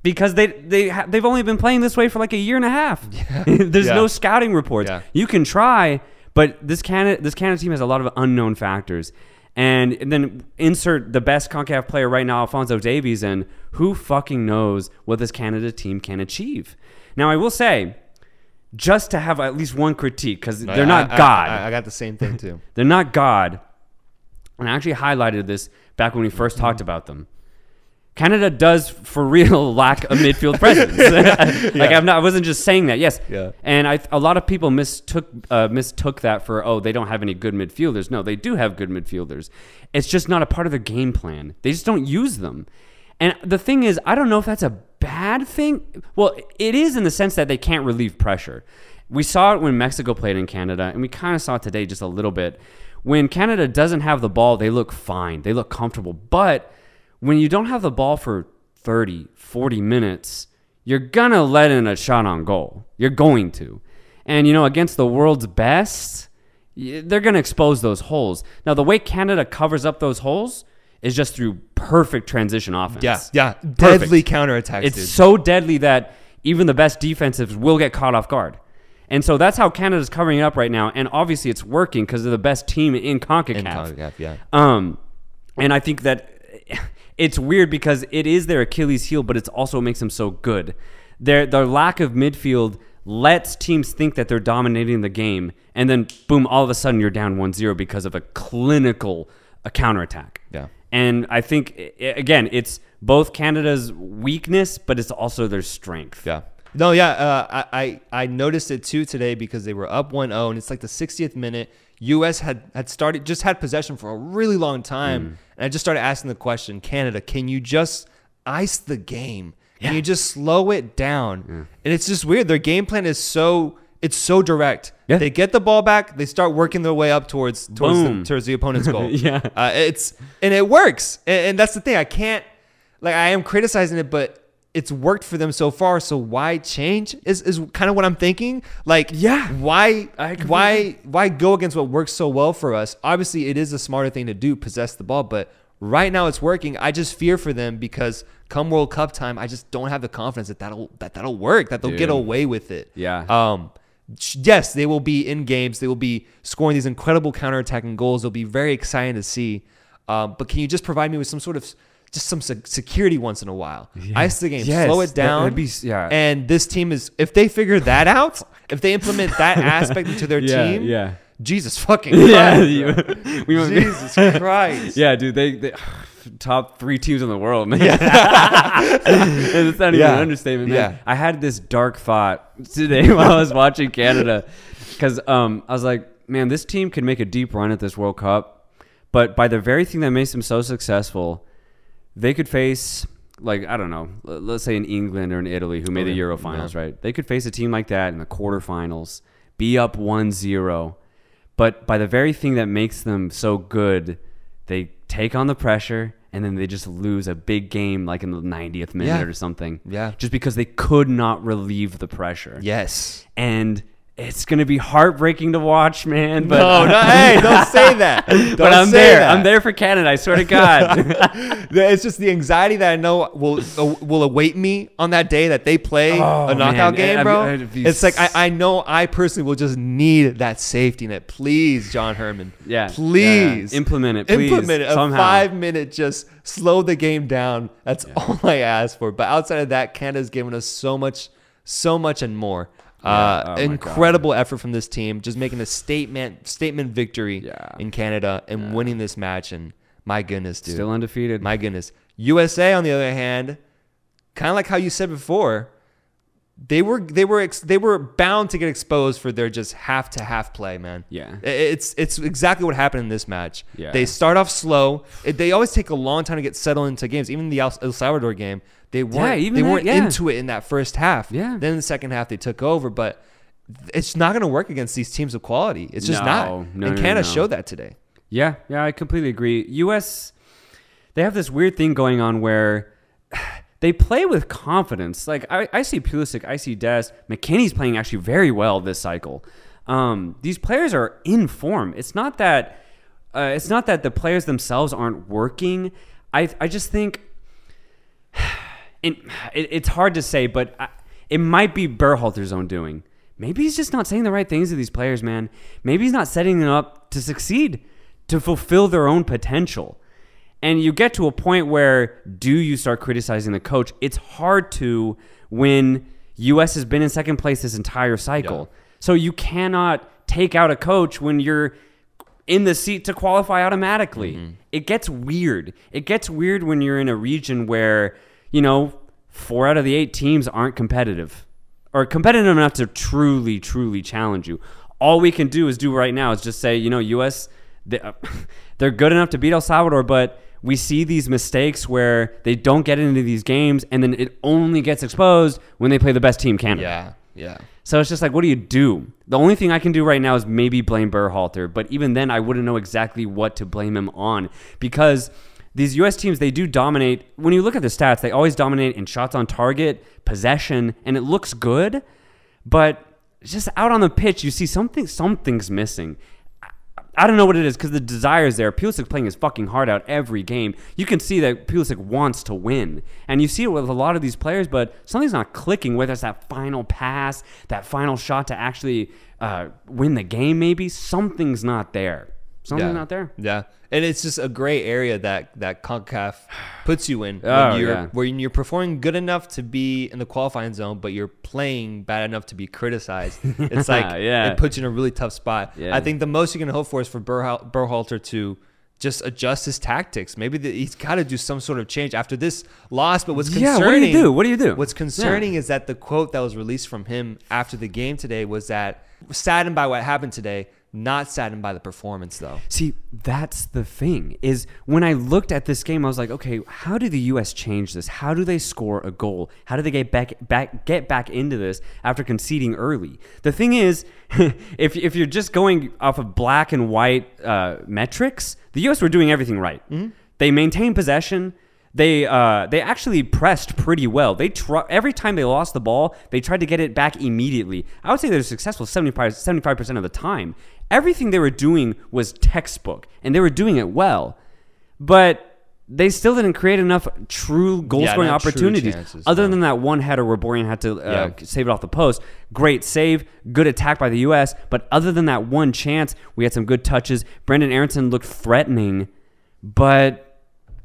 Because they they ha- they've only been playing this way for like a year and a half. There's Yeah. no scouting reports. Yeah. You can try, but this Canada this Canada team has a lot of unknown factors. And, and then insert the best CONCACAF player right now, Alfonso Davies, and who fucking knows what this Canada team can achieve. Now, I will say, just to have at least one critique, because they're I- not I- God. I, I got the same thing too. They're not God. And I actually highlighted this back when we 1st Mm-hmm. talked about them. Canada does for real lack a midfield presence. like I'm not, I wasn't just saying that. Yes. Yeah. And I, a lot of people mistook uh, mistook that for oh they don't have any good midfielders. No, they do have good midfielders. It's just not a part of their game plan. They just don't use them. And the thing is, I don't know if that's a bad thing. Well, it is in the sense that they can't relieve pressure. We saw it when Mexico played in Canada, and we kind of saw it today just a little bit. When Canada doesn't have the ball, they look fine. They look comfortable. But when you don't have the ball for 30, 40 minutes, you're going to let in a shot on goal. You're going to. And, you know, against the world's best, they're going to expose those holes. Now, the way Canada covers up those holes is just through perfect transition offense. Yeah, yeah. Perfect. Deadly counterattacks, It's dude. so deadly that even the best defensives will get caught off guard. And so that's how Canada's covering it up right now. And obviously it's working because they're the best team in CONCACAF. In CONCACAF, yeah. Um, and I think that it's weird because it is their Achilles heel, but it's also what makes them so good. Their their lack of midfield lets teams think that they're dominating the game, and then boom, all of a sudden you're down 1-0 because of a clinical a counterattack. Yeah. And I think again, it's both Canada's weakness, but it's also their strength. Yeah. No, yeah, uh, I, I I noticed it too today because they were up 1-0 and it's like the 60th minute. U.S. had had started just had possession for a really long time, Mm. and I just started asking the question: Canada, can you just ice the game? Can you just slow it down? And it's just weird. Their game plan is so it's so direct. Yeah. They get the ball back, they start working their way up towards towards the, towards the opponent's goal. Yeah. uh, it's and it works, and, and that's the thing. I can't like I am criticizing it, but it's worked for them so far. So why change? Is is kind of what I'm thinking. Like Yeah. why I why why go against what works so well for us? Obviously, it is a smarter thing to do, possess the ball, but right now it's working. I just fear for them because come World Cup time, I just don't have the confidence that that'll that that'll work, that they'll get away with it. Yeah. Um yes, they will be in games. They will be scoring these incredible counterattacking goals. They'll be very exciting to see. Um, but can you just provide me with some sort of just some se- security once in a while? Ice the game, Yes, slow it down. be yeah. And this team is if they figure that out, if they implement that aspect into their Yeah, team, yeah. Jesus fucking Christ, yeah, you- we Jesus Christ. Yeah, dude, they, they top three teams in the world, man. And it's not even Yeah. an understatement, man. Yeah. I had this dark thought today while I was watching Canada, because um, I was like, man, this team could make a deep run at this World Cup, but by the very thing that makes them so successful, they could face like I don't know, let's say in England or in Italy who made the Euro finals, right? They could face a team like that in the quarterfinals, be up 1-0, but by the very thing that makes them so good, they take on the pressure and then they just lose a big game like in the 90th minute Yeah. or something. Yeah. Just because they could not relieve the pressure. Yes. And it's going to be heartbreaking to watch, man, but no, no, hey, don't say that. Don't but I'm there. that. I'm there for Canada. I swear to God. It's just the anxiety that I know will uh, will await me on that day that they play Oh, a knockout man. game, bro. I'd be It's like I, I know I personally will just need that safety net. Please, John Herdman. Yeah. Please Yeah. Implement it, please, Implement it. A somehow. five minute just slow the game down. That's all I ask for. But outside of that, Canada's given us so much, so much and more. Yeah. Uh, Oh incredible effort from this team, just making a statement statement victory Yeah. in Canada and winning this match. And my goodness, dude, Still undefeated. my goodness. USA, on the other hand, kind of like how you said before, they were they were ex- they were bound to get exposed for their just half to half play, man. Yeah. It's it's exactly what happened in this match. Yeah. They start off slow. It, they always take a long time to get settled into games. Even the El, Salvador game, they weren't even they that, weren't yeah. into it in that first half. Yeah. Then in the second half they took over, but it's not going to work against these teams of quality. It's just No, not. no, and no, Canada no. showed that today. Yeah, yeah, I completely agree. US they have this weird thing going on where they play with confidence. Like I, I see Pulisic, I see Dest, McKennie's playing actually very well this cycle. Um, these players are in form. It's not that uh, it's not that the players themselves aren't working. I I just think it, it, it's hard to say, but I, it might be Berhalter's own doing. Maybe he's just not saying the right things to these players, man. Maybe he's not setting them up to succeed, to fulfill their own potential. And you get to a point where do you start criticizing the coach? It's hard to when US has been in second place this entire cycle. So you cannot take out a coach when you're in the seat to qualify automatically. Mm-hmm. It gets weird. It gets weird when you're in a region where, you know, four out of the eight teams aren't competitive or competitive enough to truly, truly challenge you. All we can do is do right now is just say, you know, U.S. they- They're good enough to beat El Salvador, but we see these mistakes where they don't get into these games, and then it only gets exposed when they play the best team, Canada. Yeah, yeah. So it's just like, what do you do? The only thing I can do right now is maybe blame Berhalter, but even then, I wouldn't know exactly what to blame him on because these U.S. teams they do dominate. When you look at the stats, they always dominate in shots on target, possession, and it looks good, but just out on the pitch, you see something. Something's missing. I don't know what it is because the desire is there. Pulisic playing his fucking heart out every game. You can see that Pulisic wants to win, and you see it with a lot of these players. But something's not clicking. Whether it's that final pass, that final shot to actually uh, win the game, maybe something's not there. Something's yeah. not there. Yeah, and it's just a gray area that that Concacaf puts you in Oh, when you're yeah. when you're performing good enough to be in the qualifying zone, but you're playing bad enough to be criticized. It's like Yeah. it puts you in a really tough spot. Yeah. I think the most you can hope for is for Berhalter to just adjust his tactics. Maybe the, he's got to do some sort of change after this loss. But what's Yeah, what do you do? What do you do? What's concerning is that the quote that was released from him after the game today was that saddened by what happened today, not saddened by the performance though. See, that's the thing. Is when I looked at this game, I was like, okay, how do the U.S. change this? How do they score a goal? How do they get back back get back into this after conceding early? The thing is, if if you're just going off of black and white uh, metrics, the U.S. were doing everything right. They maintained possession. They uh, they actually pressed pretty well. They tr- every time they lost the ball, they tried to get it back immediately. I would say they're successful 75 percent of the time. Everything they were doing was textbook, and they were doing it well, but they still didn't create enough true goal Yeah, scoring opportunities. chances, Other no. than that one header where Borjan had to uh, Yeah. save it off the post. Great save, good attack by the U.S. But other than that one chance, we had some good touches. Brenden Aaronson looked threatening, but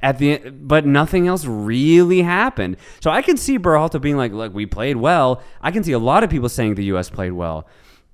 at the but nothing else really happened. So I can see Berhalter being like, "Look, we played well." I can see a lot of people saying the U.S. played well.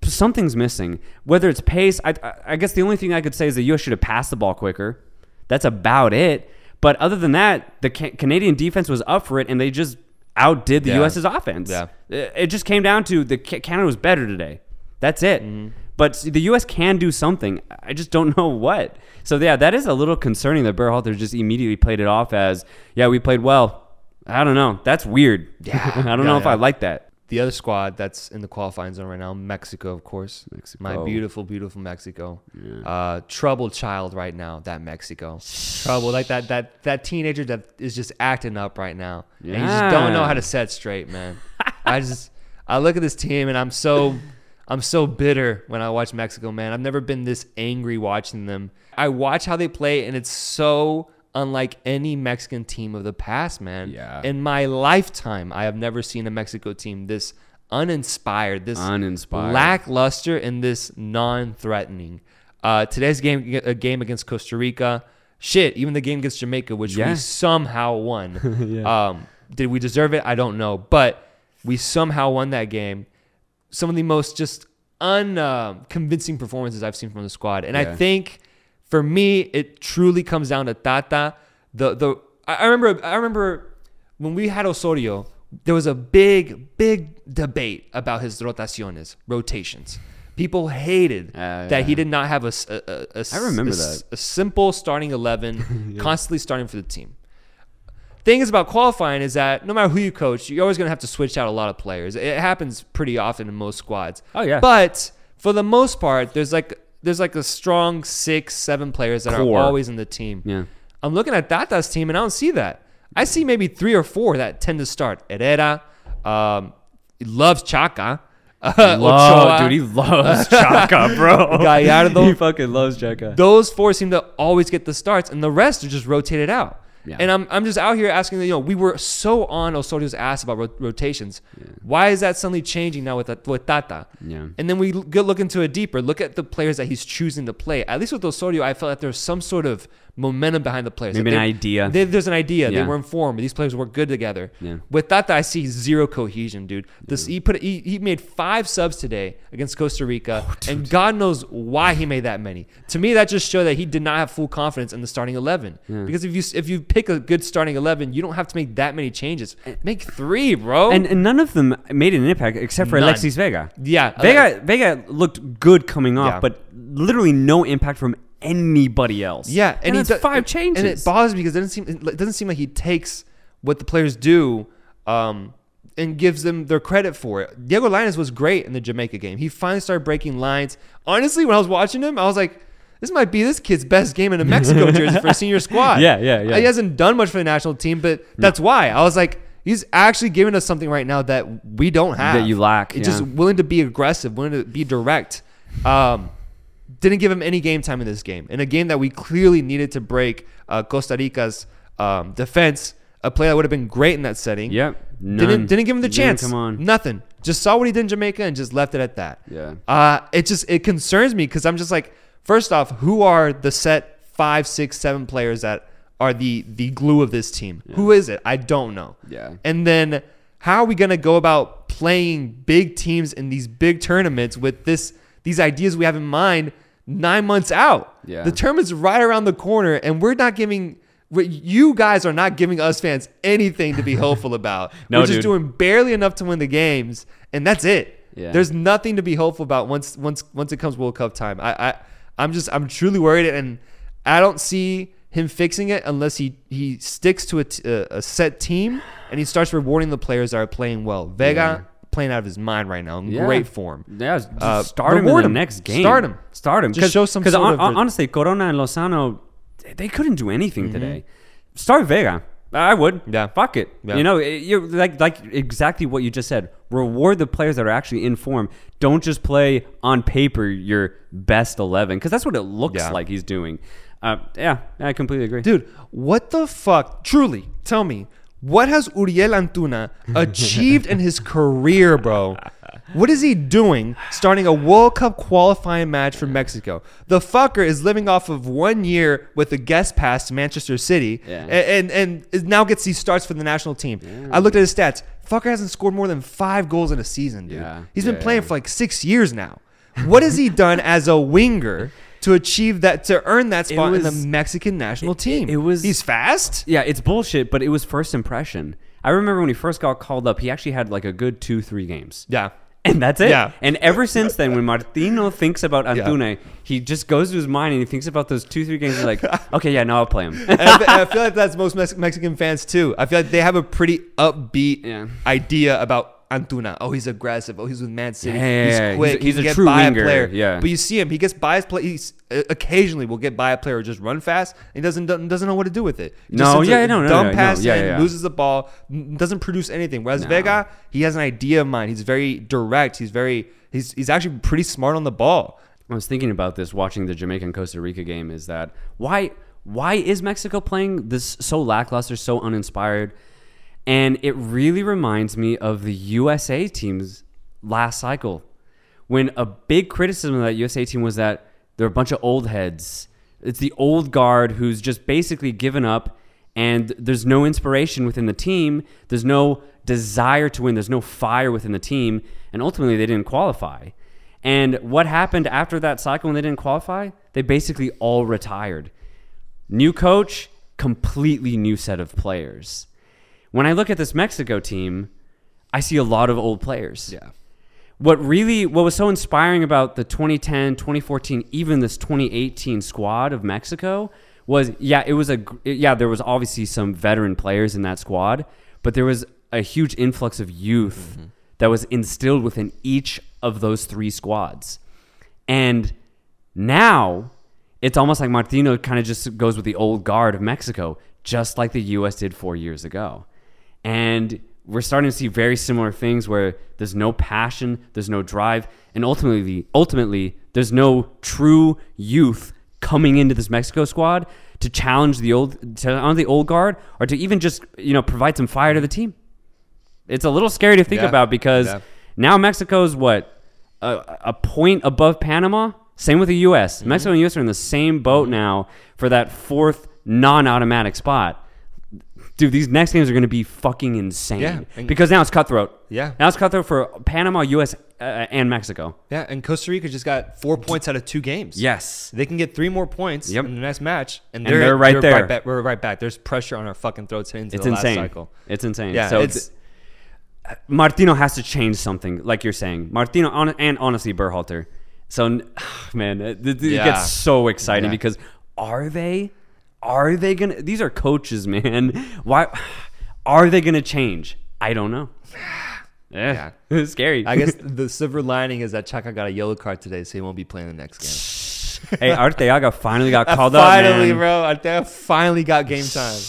Something's missing. Whether it's pace, I, I- guess the only thing I could say is the U.S. should have passed the ball quicker. That's about it. But other than that, the Ca- Canadian defense was up for it, and they just outdid the Yeah. U.S.'s offense. Yeah. It just came down to the Ca- Canada was better today. That's it. Mm-hmm. But the U.S. can do something. I just don't know what. So yeah, that is a little concerning that Berhalter just immediately played it off as, yeah, we played well. I don't know. That's weird. Yeah. I don't Yeah, know if. I like that. The other squad that's in the qualifying zone right now, Mexico, of course. Mexico. My beautiful, beautiful Mexico. Uh, troubled child right now, that Mexico. Trouble, like that that that teenager that is just acting up right now. And you just don't know how to set straight, man. I just I look at this team and I'm so I'm so bitter when I watch Mexico, man. I've never been this angry watching them. I watch how they play and it's so unlike any Mexican team of the past, man. Yeah. In my lifetime, I have never seen a Mexico team this uninspired, this Uninspired. lackluster, and this non-threatening. Uh, today's game, a game against Costa Rica, shit. Even the game against Jamaica, which Yeah. we somehow won. um, did we deserve it? I don't know, but we somehow won that game. Some of the most just unconvincing performances I've seen from the squad, and I think for me, it truly comes down to Tata. The the I remember I remember when we had Osorio, there was a big big debate about his rotaciones, rotations. People hated Uh, that he did not have a, s- a- a- a s- I remember a that. a simple starting 11 constantly starting for the team thing is about qualifying is that no matter who you coach, you're always going to have to switch out a lot of players. It happens pretty often in most squads. Oh, yeah. But for the most part, there's like there's like a strong six, seven players that Core. are always in the team. Yeah. I'm looking at Tata's team and I don't see that. I see maybe three or four that tend to start. Herrera, um, he loves Chaka. Uh, Love, Ochoa. dude, he loves Chaka, bro. Gallardo. he fucking loves Chaka. those four seem to always get the starts, and the rest are just rotated out. Yeah. And I'm, I'm just out here asking, you know, we were so on Osorio's ass about ro- rotations. Why is that suddenly changing now with, with Tata? Yeah. And then we look into it deeper. Look at the players that he's choosing to play. At least with Osorio, I felt that there's some sort of momentum behind the players. Maybe That an idea. they- there's an idea. They were informed. These players work good together. Yeah. With that, I see zero cohesion, dude. This he put he, he made five subs today against Costa Rica, Oh, and God knows why he made that many. To me, that just showed that he did not have full confidence in the starting eleven. Because if you if you pick a good starting eleven, you don't have to make that many changes. Make three, bro. And, and none of them made an impact except for None. Alexis Vega. yeah, Vega Vega looked good coming off, Yeah. but literally no impact from anybody else. Yeah, and, he it's do- five changes. and it bothers me because it doesn't seem it doesn't seem like he takes what the players do um, and gives them their credit for it. Diego Lainez was great in the Jamaica game. He finally started breaking lines. Honestly, when I was watching him, I was like, this might be this kid's best game in a Mexico jersey for a senior squad. Yeah, yeah, yeah. He hasn't done much for the national team, but that's why I was like. He's actually giving us something right now that we don't have. That you lack, It's just willing to be aggressive, willing to be direct. Um, didn't give him any game time in this game. In a game that we clearly needed to break uh, Costa Rica's um, defense, a play that would have been great in that setting. Yep, Didn't, didn't give him the Didn't chance. come on. Nothing. Just saw what he did in Jamaica and just left it at that. Yeah. Uh, it just it concerns me because I'm just like, first off, who are the set five, six, seven players that are the the glue of this team? Who is it? I don't know. Yeah. And then how are we gonna go about playing big teams in these big tournaments with this these ideas we have in mind nine months out. Yeah. The tournament's right around the corner, and we're not giving. You guys are not giving us fans anything to be hopeful about. No, we're just dude. doing barely enough to win the games, and that's it. Yeah. There's nothing to be hopeful about once once once it comes World Cup time. I, I I'm just I'm truly worried, and I don't see him fixing it unless he he sticks to a, t- a, a set team and he starts rewarding the players that are playing well. Vega playing out of his mind right now in Yeah. great form. Yeah, just Uh, start him in reward the him. next game. Start him. Start him. Just show some Because sort of- honestly, Corona and Lozano, they- they couldn't do anything Mm-hmm. today. Start Vega. I would. Yeah. Fuck it. Yeah. You know, it- you're like like exactly what you just said. Reward the players that are actually in form. Don't just play on paper your best eleven because that's what it looks Yeah. like he's doing. Uh, yeah, I completely agree. Dude, what the fuck? Truly, tell me, what has Uriel Antuna achieved in his career, bro? What is he doing starting a World Cup qualifying match for Mexico? The fucker is living off of one year with a guest pass to Manchester City Yeah. a- and, and, now gets these starts for the national team. I looked at his stats. Fucker hasn't scored more than five goals in a season, dude. Yeah. He's been Yeah. playing for like six years now. What has he done as a winger to achieve that, to earn that spot in was- the Mexican national team? it was- He's fast. Yeah, it's bullshit, but it was first impression. I remember when he first got called up, he actually had like a good two, three games. Yeah. And that's it. Yeah. And ever since then, when Martino thinks about Antuna, he just goes to his mind and he thinks about those two, three games. He's like, okay, yeah, no, I'll play him. and I, feel like that's most Mex- Mexican fans too. I feel like they have a pretty upbeat Yeah. idea about Antuna. Oh, he's aggressive. Oh, he's with Man City. Yeah. He's quick. He's a- he's he a get true by winger. a player. Yeah. But you see him. He gets by his play. He's uh, occasionally will get by a player or just run fast. And he doesn't doesn't know what to do with it. He No, yeah, no, no, dumb no, no. pass Yeah, in, yeah, loses the ball, doesn't produce anything. Whereas No. Vega, he has an idea of mind. He's very direct. He's very he's he's actually pretty smart on the ball. I was thinking about this watching the Jamaican Costa Rica game. Is that why? Why is Mexico playing this so lackluster, so uninspired? And it really reminds me of the USA team's last cycle, when a big criticism of that USA team was that they're a bunch of old heads. It's the old guard who's just basically given up, and there's no inspiration within the team. There's no desire to win. There's no fire within the team, and ultimately they didn't qualify. And what happened after that cycle when they didn't qualify? They basically all retired. New coach, completely new set of players. When I look at this Mexico team, I see a lot of old players. Yeah. What really what was so inspiring about the 2010, 2014, even this 2018 squad of Mexico was yeah, it was a yeah, there was obviously some veteran players in that squad, but there was a huge influx of youth mm-hmm. that was instilled within each of those three squads. And now it's almost like Martino kind of just goes with the old guard of Mexico, just like the US did 4 years ago. And we're starting to see very similar things where there's no passion, there's no drive, and ultimately ultimately there's no true youth coming into this Mexico squad to challenge the old to on the old guard or to even just, you know, provide some fire to the team. It's a little scary to think Yeah. about because Yeah. now Mexico's what a, a point above Panama. Same with the U.S. Mm-hmm. Mexico and U.S. are in the same boat now for that fourth non-automatic spot. Dude, these next games are going to be fucking insane. Yeah, and- because now it's cutthroat. Yeah. now it's cutthroat for Panama, U.S. Uh, and Mexico. Yeah, and Costa Rica just got four points out of two games. Yes. They can get three more points Yep. in the next match, and they're, they're right there. back, we're right back. There's pressure on our fucking throats into It's the insane. last cycle. It's insane. Yeah, so it's- Martino has to change something, like you're saying. Martino on, and honestly Berhalter. So man, it, it Yeah. gets so exciting Yeah. because are they? Are they gonna? These are coaches, man. Why? Are they gonna change? I don't know. Eh, yeah, it's scary. I guess the silver lining is that Chaka got a yellow card today, so he won't be playing the next game. hey, Arteaga finally got called up. finally, bro. I finally got game time.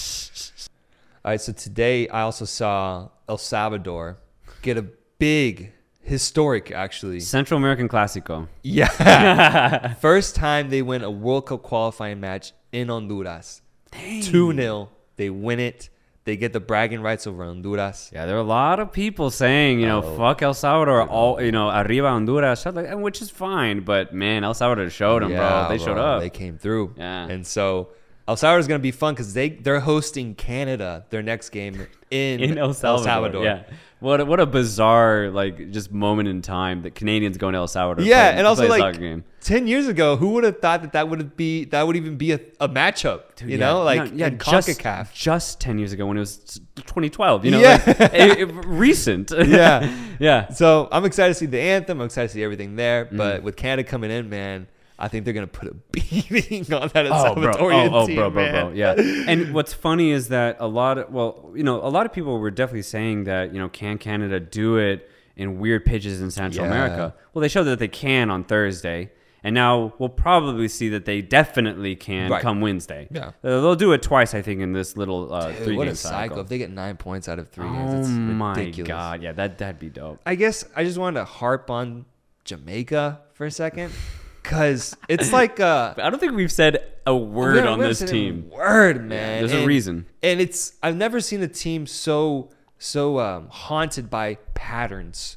All right, so today I also saw El Salvador get a big, historic, actually. Central American Clásico. Yeah. First time they win a World Cup qualifying match in Honduras. 2 0. They win it. They get the bragging rights over Honduras. Yeah, there are a lot of people saying, you know, Oh. fuck El Salvador, all you know, arriba Honduras, which is fine, but man, El Salvador showed them, bro. They showed up. They came through. Yeah. And so El Salvador is going to be fun because they they're hosting Canada their next game in, in El Salvador. Yeah. What a, what a bizarre like just moment in time that Canadians going to El Salvador. Yeah, play- and also like game. ten years ago, who would have thought that that would be that would even be a, a matchup? Dude, you yeah. know, like No, yeah, in just, Concacaf. just ten years ago when it was 2012. You know, Yeah. like, it- it- recent. Yeah. yeah. So I'm excited to see the anthem. I'm excited to see everything there. Mm. But with Canada coming in, man, I think they're gonna put a beating on that El Oh, bro. Salvadorian Oh, oh, team, bro, bro, man. bro. Yeah. And what's funny is that a lot of, well, you know, a lot of people were definitely saying that, you know, can Canada do it in weird pitches in Central Yeah. America? Well, they showed that they can on Thursday. And now we'll probably see that they definitely can Right. come Wednesday. Yeah. Uh, they'll do it twice, I think, in this little uh, Dude, three what game a cycle! cycle. If they get nine points out of three oh games, it's my ridiculous. god, yeah, that that'd be dope. I guess I just wanted to harp on Jamaica for a second, because it's like uh, I don't think we've said a word on this team. Word, man. there's a reason. and it's I've never seen a team so so um, haunted by patterns.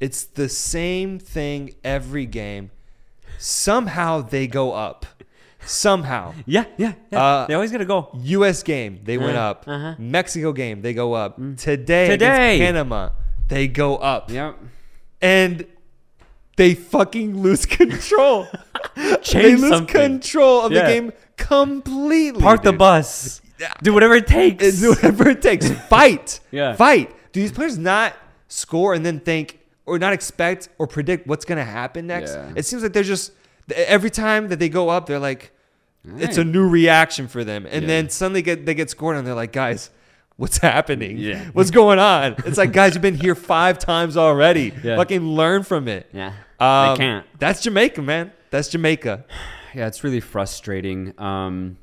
It's the same thing every game. Somehow they go up. Somehow. Yeah, yeah, yeah. Uh, they always gotta go. U.S. game, they went Uh-huh, up. uh-huh. Mexico game, they go up. Today, Today. Panama, they go up. Yeah. And they fucking lose control. they lose something. control of Yeah. the game completely. Park the dude. bus. Do whatever it takes. It's do whatever it takes. Fight. Yeah. Fight. Do these players not score and then think or not expect or predict what's going to happen next? Yeah. It seems like they're just every time that they go up, they're like, it's a new reaction for them, and Yeah. then suddenly get they get scored on. They're like, guys. What's happening? Yeah. What's going on? It's like, guys, you've been here five times already. Yeah. Fucking learn from it. Yeah. Um, they can't. That's Jamaica, man. That's Jamaica. Yeah, it's really frustrating. Um,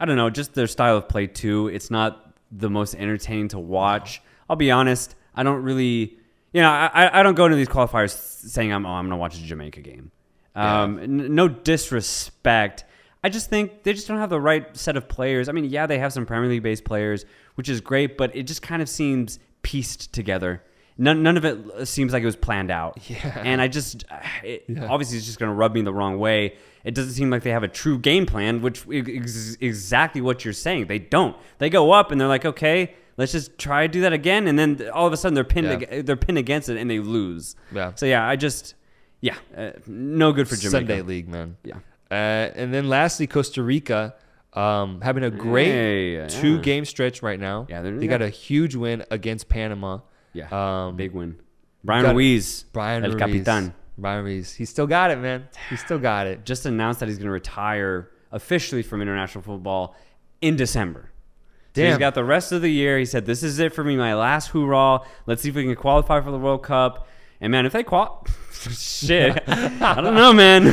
I don't know, just their style of play too. It's not the most entertaining to watch. I'll be honest. I don't really, you know, I, I- don't go into these qualifiers saying I'm, oh, I'm gonna watch a Jamaica game. Um, n- no disrespect. I just think they just don't have the right set of players. I mean, yeah, they have some Premier League based players, which is great, but it just kind of seems pieced together. None, none of it seems like it was planned out. Yeah. And I just, it, Yeah. obviously, it's just going to rub me the wrong way. It doesn't seem like they have a true game plan, which is exactly what you're saying. They don't. They go up and they're like, okay, let's just try to do that again, and then all of a sudden they're pinned. Yeah. they're pinned against it and they lose. Yeah. So yeah, I just, yeah, uh, no good for Jamaica. Sunday League, man. Yeah. Uh, and then lastly, Costa Rica, um, having a great yeah. two game stretch right now. Yeah, they got a huge win against Panama. Yeah. Um, Big win. Bryan got- Ruiz, Bryan El Ruiz. Capitan, Bryan Ruiz. He still got it, man. He still got it. just announced that he's going to retire officially from international football in December. So he's Damn. got the rest of the year. He said, "This is it for me, my last hoorah. Let's see if we can qualify for the World Cup." And man, if they qual, shit, I don't know, man.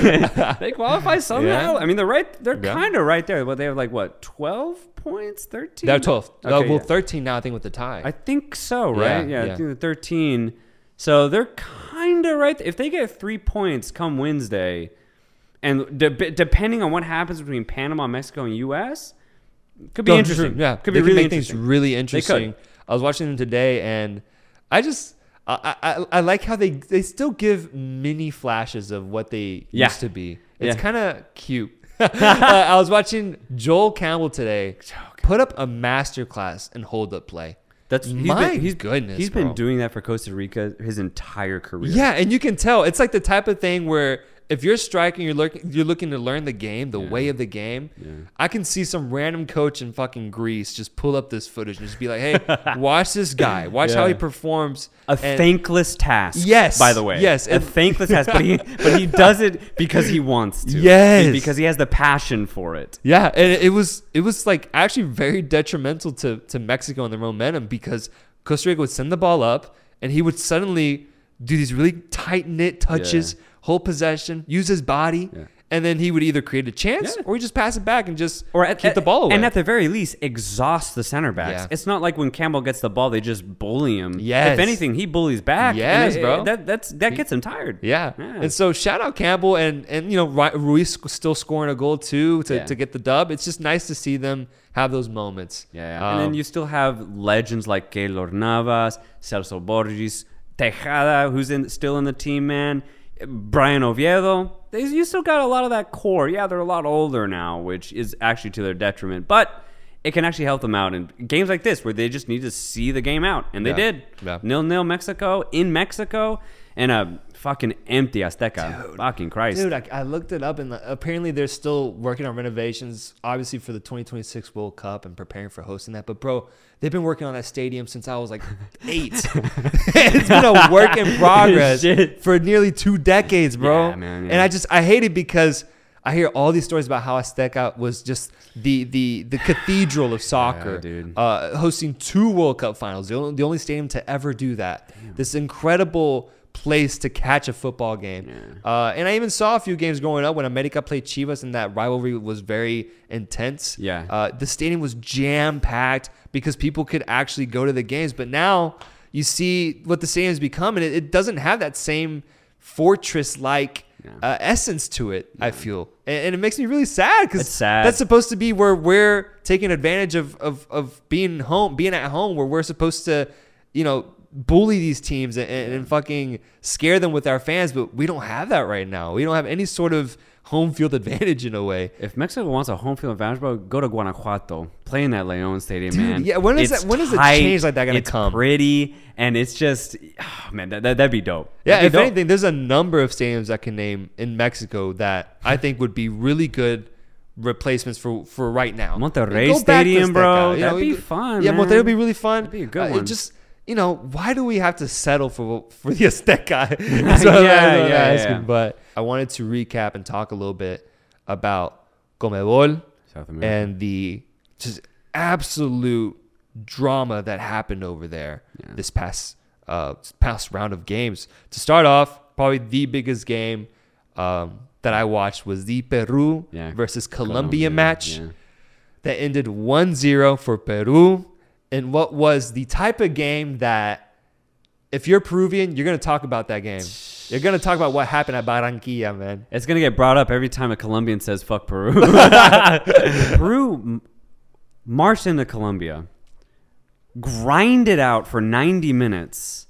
they qualify somehow. Yeah. I mean, they're right. They're Yeah. kind of right there. But they have like what, twelve points, thirteen? They're 12. Uh, Okay, well, yeah. 13 now, I think, with the tie. I think so, right? Yeah, Yeah, yeah. I think they're 13. So they're kind of right. If they get three points come Wednesday, and de- depending on what happens between Panama, Mexico, and U.S., could be No, interesting. true. Yeah, could they be really make things really interesting. I was watching them today, and I just I, I, I like how they they still give mini flashes of what they Yeah. used to be. It's Yeah. kind of cute. uh, I was watching Joel Campbell today put up a masterclass in hold up play. That's he's My been, he's, goodness, He's bro. been doing that for Costa Rica his entire career. Yeah, and you can tell it's like the type of thing where if you're striking, you're looking, you're looking to learn the game, the way of the game. Yeah. I can see some random coach in fucking Greece just pull up this footage and just be like, "Hey, watch this guy. Watch how he performs." A And- thankless task. Yes, By the way. yes, A and- thankless task, but he but he does it because he wants to. Yes. Because he has the passion for it. Yeah, and it was it was like actually very detrimental to to Mexico and their momentum because Costa Rica would send the ball up and he would suddenly do these really tight knit touches, hold possession, use his body, Yeah. and then he would either create a chance Yeah. or he just pass it back and just or at, keep the ball away. And at the very least, exhaust the center backs. Yeah. It's not like when Campbell gets the ball, they just bully him. Yes. If anything, he bullies back. Yes, it- bro. That that's that gets him tired. Yeah. Yeah. And so shout out Campbell and and you know Ru- Ruiz still scoring a goal too to, Yeah. to get the dub. It's just nice to see them have those moments. Yeah. Um, and then you still have legends like Keylor Navas, Celso Borges, Tejeda, who's in still in the team, man. Bryan Oviedo. they, you still got a lot of that core. Yeah, they're a lot older now, which is actually to their detriment. But it can actually help them out in games like this where they just need to see the game out, and they Yeah. did. Yeah. Nil nil Mexico in Mexico, and a fucking empty Azteca. fucking Christ. Dude, I, I looked it up, and uh, apparently they're still working on renovations, obviously for the 2026 World Cup and preparing for hosting that. But bro, they've been working on that stadium since I was like eight. it's been a work in progress for nearly two decades, bro. Yeah, man, yeah. And I just I hate it because I hear all these stories about how Azteca was just the the the cathedral of soccer, dude. Uh, hosting two World Cup finals, the only, the only stadium to ever do that. This incredible place to catch a football game. Uh, and I even saw a few games growing up when America played Chivas, and that rivalry was very intense. Yeah. uh, the stadium was jam packed because people could actually go to the games. But now you see what the stadium's become, and it, it doesn't have that same fortress like. Yeah. Uh, essence to it, I feel, and, and it makes me really sad because that's supposed to be where we're taking advantage of, of of being home, being at home, where we're supposed to, you know, bully these teams and, and, fucking scare them with our fans. But we don't have that right now. We don't have any sort of home field advantage in a way. If Mexico wants a home field advantage, bro, go to Guanajuato, play in that Leon Stadium, Dude, man. yeah, when is It's that- when is a change like that gonna it's come? Pretty, and it's just, oh, man, that, that that'd be dope. Yeah, That'd if be dope. anything, there's a number of stadiums I can name in Mexico that I think would be really good replacements for for right now. Monterrey Stadium, bro. Azteca, you That'd know, be it- fun, Yeah, man. Monterrey would be really fun. That'd be a good Uh, it one. just you know, why do we have to settle for for the Azteca? That's what Yeah, that's what I'm yeah, asking. yeah. But I wanted to recap and talk a little bit about CONMEBOL South America. and the just absolute drama that happened over there Yeah. this past uh, past round of games. To start off, probably the biggest game um, that I watched was the Peru Yeah, versus Colombia, Colombia, match yeah. that ended 1-0 for Peru in what was the type of game that if you're Peruvian, you're going to talk about that game. You're going to talk about what happened at Barranquilla, man. It's gonna get brought up every time a Colombian says "fuck Peru." Peru marched into Colombia, grinded out for 90 minutes,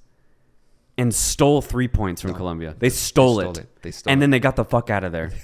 and stole three points from Colombia. They stole, stole it. it. They stole and it. then they got the fuck out of there.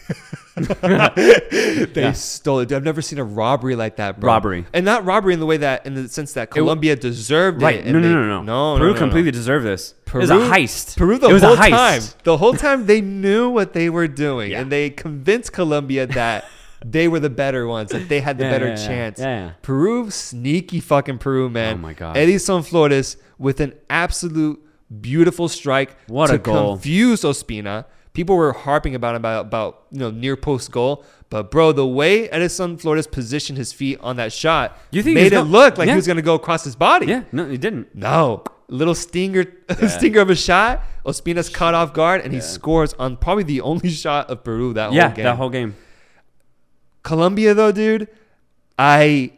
They Yeah. stole it. I've never seen a robbery like that, bro. Robbery. and not robbery in the way that, in the sense that Colombia deserved right? it. No, no, no, no, no, Peru no, no, no. completely deserved this. it was a heist. Peru the it was whole a heist. time. The whole time they knew what they were doing, Yeah. and they convinced Colombia that they were the better ones, that they had the Yeah, better yeah, chance. Yeah. Peru, sneaky fucking Peru, man. Oh my God. Edison Flores with an absolute beautiful strike What to a goal. confuse Ospina. People were harping about about, about you know near post goal, but bro, the way Edison Flores positioned his feet on that shot You think made it look like Yeah. he was gonna go across his body. Yeah, no, he didn't. No, little stinger, stinger of a shot. Ospina's caught off guard, and he scores on probably the only shot of Peru that yeah, whole game. that whole game. Colombia, though, dude, I,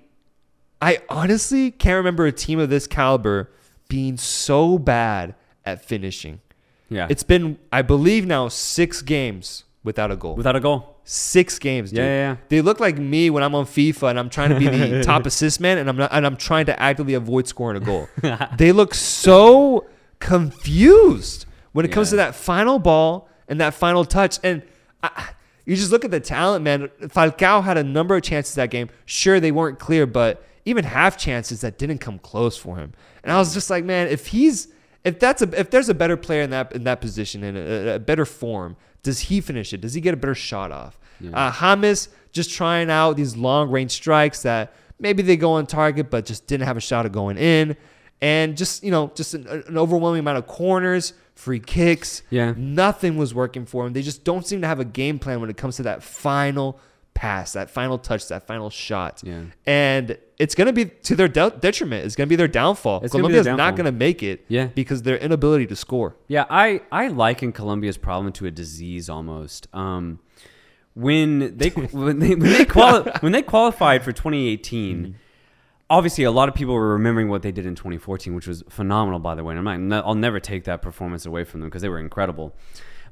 I honestly can't remember a team of this caliber being so bad at finishing. Yeah, It's been, I believe, now six games without a goal. without a goal. Six games, dude. Yeah, yeah, yeah. They look like me when I'm on FIFA and I'm trying to be the top assist man and I'm not, and I'm trying to actively avoid scoring a goal. they look so confused when it comes to that final ball and that final touch. And I, you just look at the talent, man. Falcao had a number of chances that game. Sure, they weren't clear, but even half chances that didn't come close for him. And I was just like, man, if he's if that's a if there's a better player in that in that position in a, a better form, does he finish it? Does he get a better shot off? Uh, James just trying out these long range strikes that maybe they go on target, but just didn't have a shot of going in, and just you know just an, an overwhelming amount of corners, free kicks. Yeah. nothing was working for him. They just don't seem to have a game plan when it comes to that final pass, that final touch, that final shot. Yeah. And it's going to be to their de- detriment. It's going to be their downfall. It's gonna be Colombia's their not going to make it Yeah. because their inability to score. Yeah, I, I liken Colombia's problem to a disease almost. Um, when they when they when they, quali- when they qualified for 2018, obviously a lot of people were remembering what they did in 2014, which was phenomenal, by the way. And I'm not, I'll never take that performance away from them because they were incredible.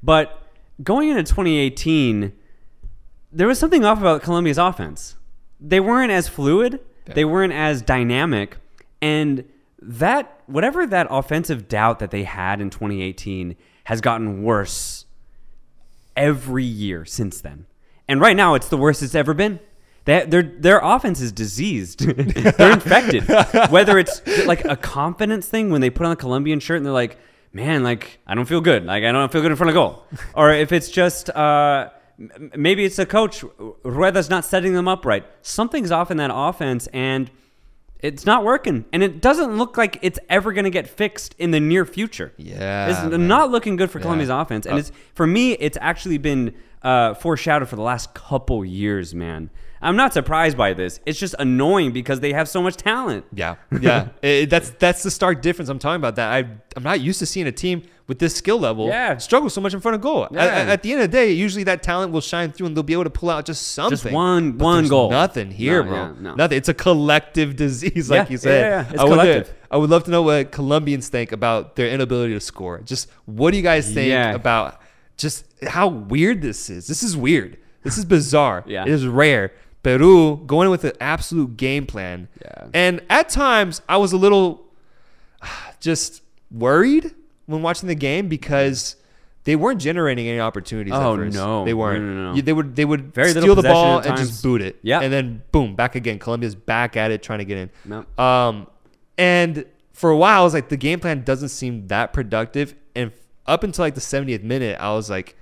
But going into 2018, there was something off about Colombia's offense. They weren't as fluid. They weren't as dynamic, and that whatever that offensive doubt that they had in 2018 has gotten worse every year since then. And right now, it's the worst it's ever been. They, their their offense is diseased. they're infected. Whether it's like a confidence thing when they put on a Colombian shirt and they're like, "Man, like I don't feel good. Like I don't feel good in front of goal," or if it's just uh, maybe it's a coach Rueda's not setting them up right. Something's off in that offense, and it's not working. And it doesn't look like it's ever going to get fixed in the near future. Yeah, it's man. not looking good for Yeah. Colombia's offense. And Uh, it's for me, it's actually been uh, foreshadowed for the last couple years, man. I'm not surprised by this. It's just annoying because they have so much talent. Yeah, yeah. It- that's that's the stark difference. I'm talking about that. I I'm not used to seeing a team with this skill level Yeah. struggle so much in front of goal. At- Yeah. At, at the end of the day, usually that talent will shine through and they'll be able to pull out just something. Just one- But one goal. Nothing here, No, bro. yeah, no. Nothing. It's a collective disease, like you said. yeah, yeah, it's I would, uh, collective. I would love to know what Colombians think about their inability to score. Just what do you guys think about just how weird this is? This is weird. This is bizarre. Yeah. It is rare. Peru going with an absolute game plan. Yeah. And at times, I was a little just worried when watching the game because they weren't generating any opportunities. Oh, at first. no. they weren't. No, no, no. They would they would Very steal the ball and times. just boot it. Yeah. and then boom, back again. Colombia's back at it, trying to get in. No. Um, and for a while, I was like, the game plan doesn't seem that productive. And up until like the 70th minute, I was like,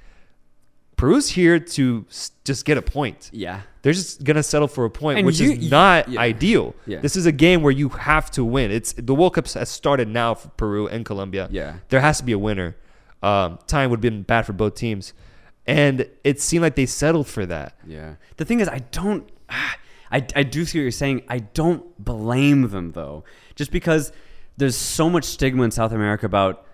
Peru's here to just get a point. Yeah. They're just gonna settle for a point, And which you- is not yeah. ideal. Yeah. This is a game where you have to win. It's the World Cup has started now for Peru and Colombia. Yeah. there has to be a winner. Um, time would have been bad for both teams, and it seemed like they settled for that. Yeah. The thing is, I don't. I, I do see what you're saying. I don't blame them though, just because there's so much stigma in South America about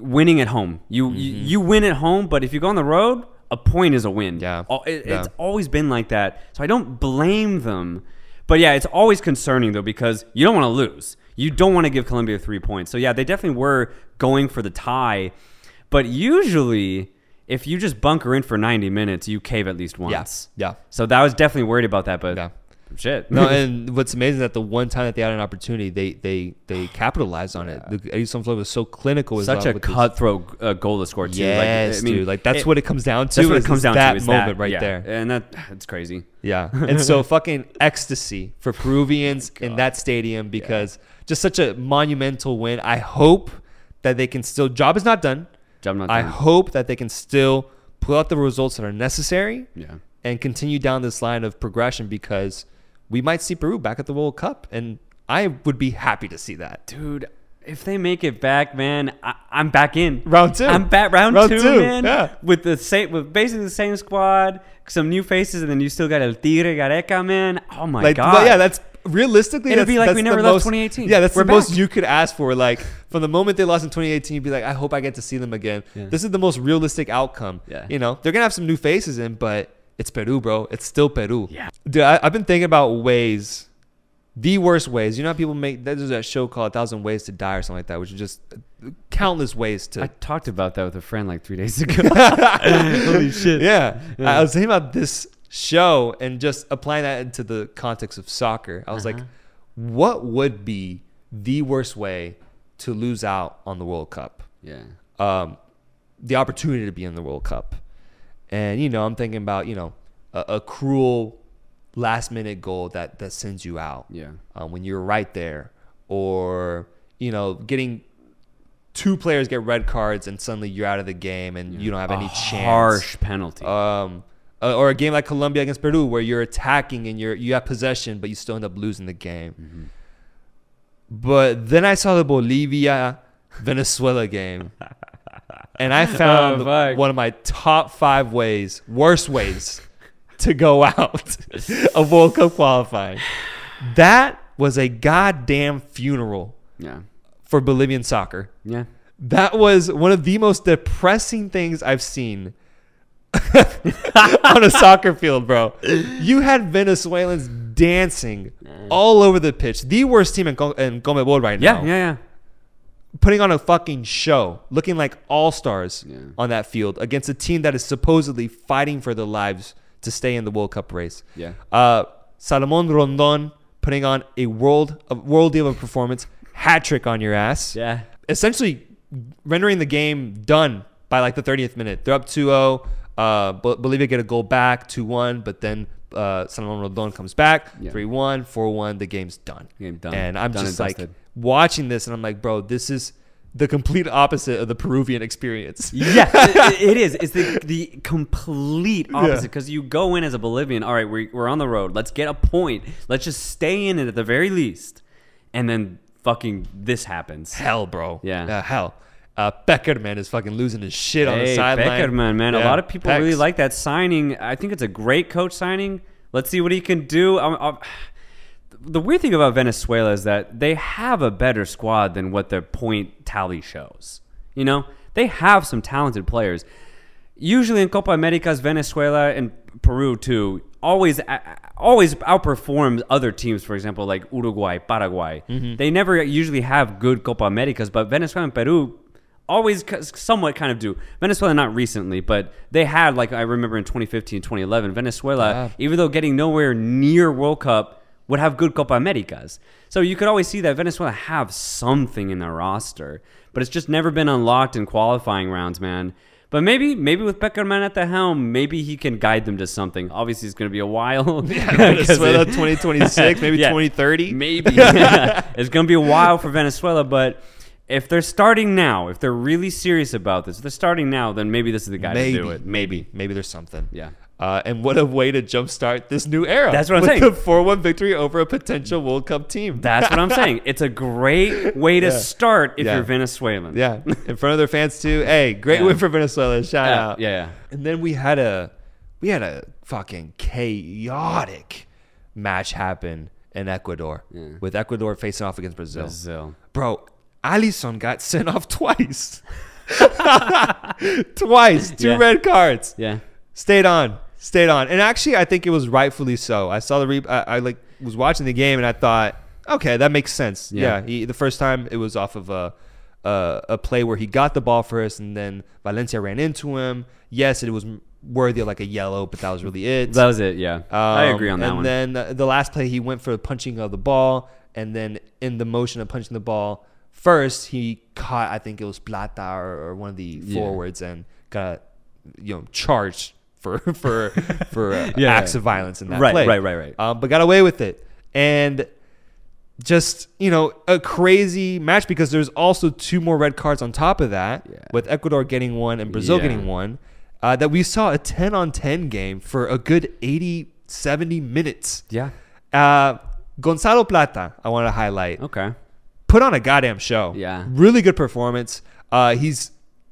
winning at home. You you, Mm-hmm. you win at home, but if you go on the road, a point is a win. Yeah. Al- it- Yeah. It's always been like that. So I don't blame them. But yeah, it's always concerning though because you don't want to lose. You don't want to give Colombia three points. So yeah, they definitely were going for the tie. But usually, if you just bunker in for 90 minutes, you cave at least once. Yeah. So that was definitely worried about that, but Yeah. Shit. No, and what's amazing is that the one time that they had an opportunity, they they they capitalized on it. The Edison Flores was so clinical. Such a cutthroat uh, goal to score too. Yes, like, I mean, dude. Like that's it- what it comes down to. That's what it comes down that to. Moment that, right yeah. there. and that it's crazy. Yeah. And so fucking ecstasy for Peruvians in that stadium because just such a monumental win. I hope that they can still job is not done. Job not done. I done. hope that they can still pull out the results that are necessary Yeah. and continue down this line of progression because we might see Peru back at the World Cup and I would be happy to see that. Dude, if they make it back, man, I, I'm back in. Round two. I'm back round, Round two, two, man. yeah. With the same, with basically the same squad, some new faces, and then you still got El Tigre Gareca, man. Oh my like, god. well, yeah, that's realistically. it'd be like we never left most- 2018. Yeah, that's We're the most you could ask for. Like from the moment they lost in 2018, you'd be like, I hope I get to see them again. Yeah. This is the most realistic outcome. Yeah. you know, they're gonna have some new faces in, but it's Peru, bro. It's still Peru. Yeah. dude. I, I've been thinking about ways. The worst ways. You know how people make there's that show called A Thousand Ways to Die or something like that, which is just countless ways to I talked about that with a friend like three days ago. Holy shit. yeah. Yeah. I was thinking about this show and just applying that into the context of soccer. I was like, Uh-huh. what would be the worst way to lose out on the World Cup? Yeah. Um, the opportunity to be in the World Cup. And, you know, I'm thinking about, you know, a, a cruel last minute goal that, that sends you out Yeah. um, when you're right there, or you know, getting two players get red cards and suddenly you're out of the game and you don't have A any chance. Harsh penalty. Um, uh, or a game like Colombia against Peru where you're attacking and you're you have possession but you still end up losing the game. Mm-hmm. But then I saw the Bolivia Venezuela game. And I oh, found Oh, fuck. one of my top five ways, worst ways to go out of World Cup qualifying. That was a goddamn funeral yeah. for Bolivian soccer. Yeah. That was one of the most depressing things I've seen on a soccer field, bro. You had Venezuelans dancing all over the pitch. The worst team in, Co- in CONMEBOL right now. Yeah. Yeah. Yeah. Putting on a fucking show, looking like all stars Yeah. on that field against a team that is supposedly fighting for their lives to stay in the World Cup race. Yeah. Uh, Salomon Rondon putting on a world a world deal of performance, hat trick on your ass Yeah. essentially rendering the game done by like the 30th minute. They're up 2-0. Uh, Bolivia get a goal back, 2 1, but then uh, Salomon Rondon comes back, Yeah. 3 1, 4 1. The game's done. Game done. And I'm Done just and like. Watching this, and I'm like, bro, this is the complete opposite of the Peruvian experience. yeah, it, it is. It's the the complete opposite Yeah. because you go in as a Bolivian. All right, we're, we're on the road. Let's get a point. Let's just stay in it at the very least, and then fucking this happens. hell, bro. Yeah. Uh, hell. Uh, Pékerman is fucking losing his shit on the Hey, sideline. Pékerman, man. A lot of people really like that signing. I think it's a great coach signing. Let's see what he can do. I'm, I'm- the weird thing about Venezuela is that they have a better squad than what their point tally shows. You know, they have some talented players. Usually in Copa Americas, Venezuela and Peru too always always outperforms other teams. For example, like Uruguay, Paraguay. Mm-hmm. They never usually have good Copa Americas, but Venezuela and Peru always somewhat kind of do. Venezuela not recently, but they had like I remember in 2015, 2011, Venezuela, Yeah. even though getting nowhere near World Cup, would have good Copa Americas. So you could always see that Venezuela have something in their roster, but it's just never been unlocked in qualifying rounds, man. But maybe, maybe with Pékerman at the helm, maybe he can guide them to something. Obviously, it's going to be a while. 'cause Venezuela 2026, maybe Yeah. 2030. Maybe it's going to be a while for Venezuela, but if they're starting now, if they're really serious about this, if they're starting now, then maybe this is the guy maybe, to do it. maybe, maybe there's something. Yeah. Uh, and what a way to jumpstart this new era. That's what I'm with saying. The 4-1 victory over a potential World Cup team. That's what I'm saying. It's a great way to Yeah. start if Yeah. you're Venezuelan. yeah, in front of their fans too. Hey, great Yeah. win for Venezuela. Shout out. yeah, yeah. And then we had a we had a fucking chaotic match happen in Ecuador with Ecuador facing off against Brazil. Brazil. Bro, Alisson got sent off twice. twice, two red cards. Yeah. Stayed on, stayed on, and actually, I think it was rightfully so. I saw the re- I, I like was watching the game, and I thought, okay, that makes sense. Yeah. Yeah, he, the first time it was off of a, a a play where he got the ball first, and then Valencia ran into him. Yes, it was worthy of like a yellow, but that was really it. That was it. Yeah. I Um, agree on that and one. then uh, the last play, he went for the punching of the ball, and then in the motion of punching the ball, first he caught, I think it was Plata or, or one of the Yeah. forwards, and got you know charged for for for uh, Yeah, acts yeah. of violence in that Right, play. right, right, right. Um, but got away with it, and just you know a crazy match because there's also two more red cards on top of that, Yeah. with Ecuador getting one and Brazil getting one. Uh, that we saw a 10 on 10 game for a good 80, 70 minutes. yeah. Uh, Gonzalo Plata, I want to highlight, Okay. put on a goddamn show. Yeah. Really good performance. Uh, he's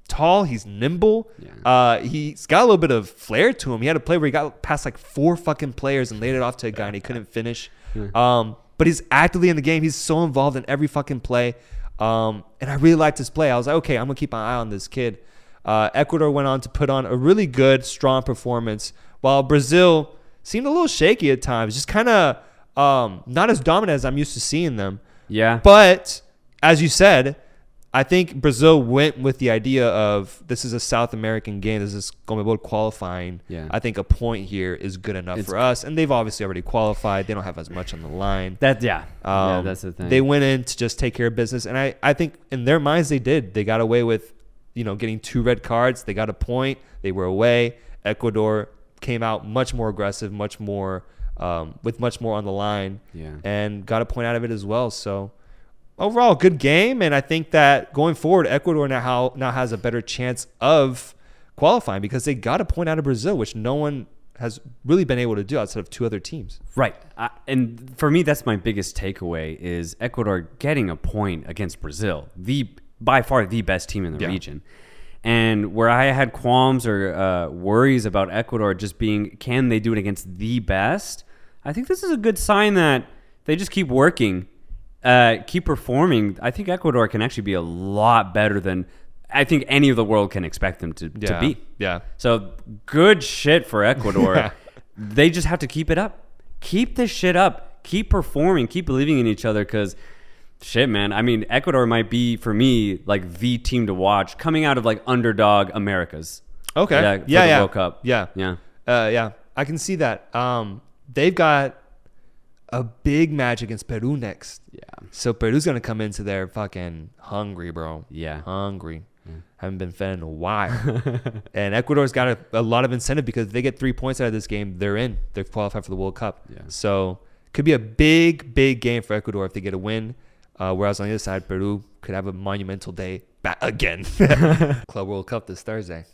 tall, he's nimble. Yeah. Uh, he's got a little bit of flair to him. He had a play where he got past like four fucking players and laid it off to a guy and he couldn't finish. Um, but he's actively in the game. He's so involved in every fucking play. Um, and I really liked his play. I was like, okay, I'm gonna keep my eye on this kid. Uh, Ecuador went on to put on a really good, strong performance, while Brazil seemed a little shaky at times, just kind of um, not as dominant as I'm used to seeing them. Yeah. But as you said, I think Brazil went with the idea of this is a South American game. This is CONMEBOL qualifying. Yeah. I think a point here is good enough It's- for us, and they've obviously already qualified. They don't have as much on the line. that yeah. yeah, Um, that's the thing. They went in to just take care of business, and I, I think in their minds they did. They got away with, you know, getting two red cards. They got a point. They were away. Ecuador came out much more aggressive, much more um, with much more on the line, Yeah. and got a point out of it as well. So overall, good game, and I think that going forward, Ecuador now how, now has a better chance of qualifying because they got a point out of Brazil, which no one has really been able to do outside of two other teams. Right. And for me, that's my biggest takeaway is Ecuador getting a point against Brazil, the by far the best team in the Yeah. region. And where I had qualms or uh, worries about Ecuador just being, can they do it against the best? I think this is a good sign that they just keep working, uh, keep performing. I think Ecuador can actually be a lot better than I think any of the world can expect them to, to be. Yeah. So good shit for Ecuador. Yeah. They just have to keep it up. Keep this shit up. Keep performing. Keep believing in each other because shit, man. I mean, Ecuador might be for me like the team to watch coming out of like underdog Americas. Okay. Yeah, yeah, yeah. World Cup. Yeah. Yeah. Uh, yeah. I can see that. Um, they've got a big match against Peru next. Yeah. So Peru's gonna come into there fucking hungry, bro. Yeah. Hungry. Haven't been fed in a while. and Ecuador's got a, a lot of incentive because if they get three points out of this game, they're in. They're qualified for the World Cup. Yeah. So could be a big, big game for Ecuador if they get a win. Uh, whereas on the other side, Peru could have a monumental day back again. Club World Cup this Thursday.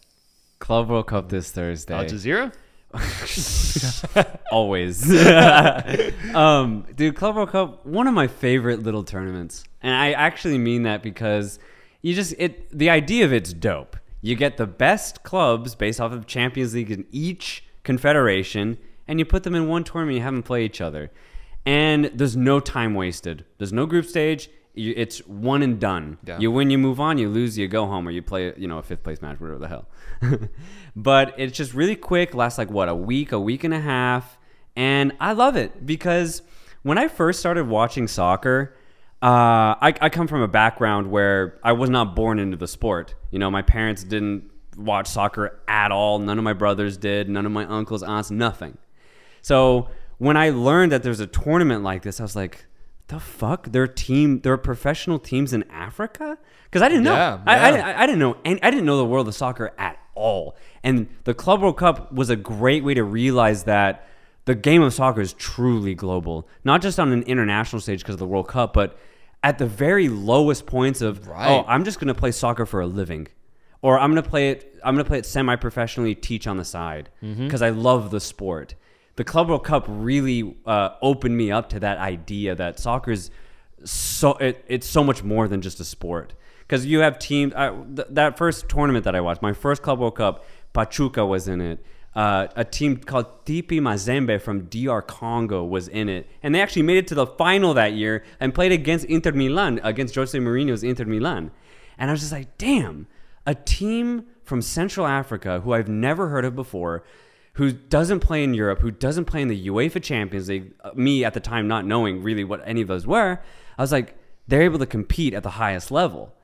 Club World Cup this Thursday. Al Jazira? Always. um, dude, Club World Cup, one of my favorite little tournaments. And I actually mean that because you just it the idea of it's dope. You get the best clubs based off of Champions League in each confederation, and you put them in one tournament, you have them play each other. And there's no time wasted. There's no group stage. It's one and done. Yeah. You win, you move on. You lose, you go home, or you play, you know, a fifth place match, whatever the hell. but it's just really quick. Lasts like what a week, a week and a half, and I love it because when I first started watching soccer, uh, I, I come from a background where I was not born into the sport. You know, my parents didn't watch soccer at all. None of my brothers did. None of my uncles, aunts, nothing. So when I learned that there's a tournament like this, I was like, the fuck? There are team, there are professional teams in Africa? Because I didn't know. Yeah, I, I, yeah. I, I didn't know. And I didn't know the world of soccer at all. And the Club World Cup was a great way to realize that the game of soccer is truly global, not just on an international stage because of the World Cup, but at the very lowest points of oh, Right. oh, I'm just gonna play soccer for a living, or I'm gonna play it. I'm gonna play it semi-professionally, teach on the side mm-hmm. because I love the sport. The Club World Cup really uh, opened me up to that idea that soccer is so it, it's so much more than just a sport. Because you have teams th- that first tournament that i watched my first club world cup pachuca was in it. Uh, a team called TP Mazembe from DR Congo was in it, and they actually made it to the final that year and played against Inter Milan, against Jose Mourinho's Inter Milan. And I was just like, damn, a team from Central Africa who I've never heard of before, who doesn't play in Europe, who doesn't play in the UEFA Champions League, uh, me at the time not knowing really what any of those were, I was like, they're able to compete at the highest level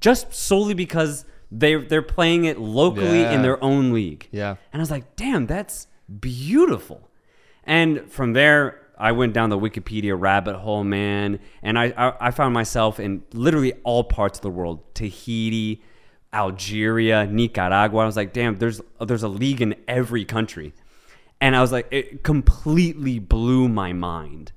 just solely because they they're playing it locally Yeah. in their own league. Yeah. And I was like, damn, that's beautiful. And from there, I went down the Wikipedia rabbit hole, man, and I, I, I found myself in literally all parts of the world: Tahiti, Algeria, Nicaragua. I was like, damn, there's there's a league in every country, and I was like, it completely blew my mind.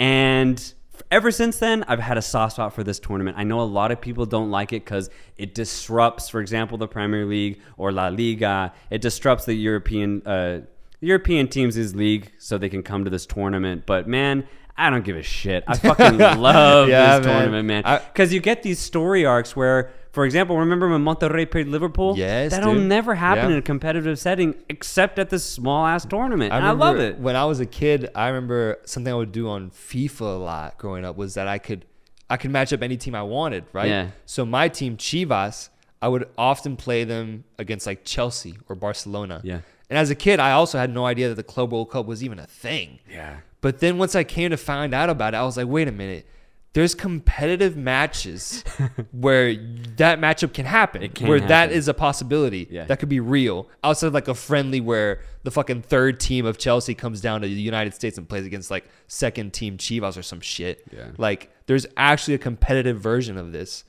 And ever since then, I've had a soft spot for this tournament. I know a lot of people don't like it because it disrupts, for example, the Premier League or La Liga. It disrupts the European uh, European teams' league so they can come to this tournament. But man, I don't give a shit. I fucking love Yeah, this man. tournament, man. Because you get these story arcs where, for example, remember when Monterrey played Liverpool? Yes, that'll dude. never happen Yeah. in a competitive setting except at this small ass tournament. and I love it. When I was a kid, I remember something I would do on FIFA a lot growing up was that I could I could match up any team I wanted, right? Yeah. So my team Chivas, I would often play them against like Chelsea or Barcelona. Yeah. And as a kid, I also had no idea that the Club World Cup was even a thing. Yeah. But then once I came to find out about it, I was like, wait a minute. There's competitive matches where that matchup can happen. It can where that happen. is a possibility. Yeah. That could be real. Outside of like a friendly where the fucking third team of Chelsea comes down to the United States and plays against like second team Chivas or some shit. Yeah. Like there's actually a competitive version of this.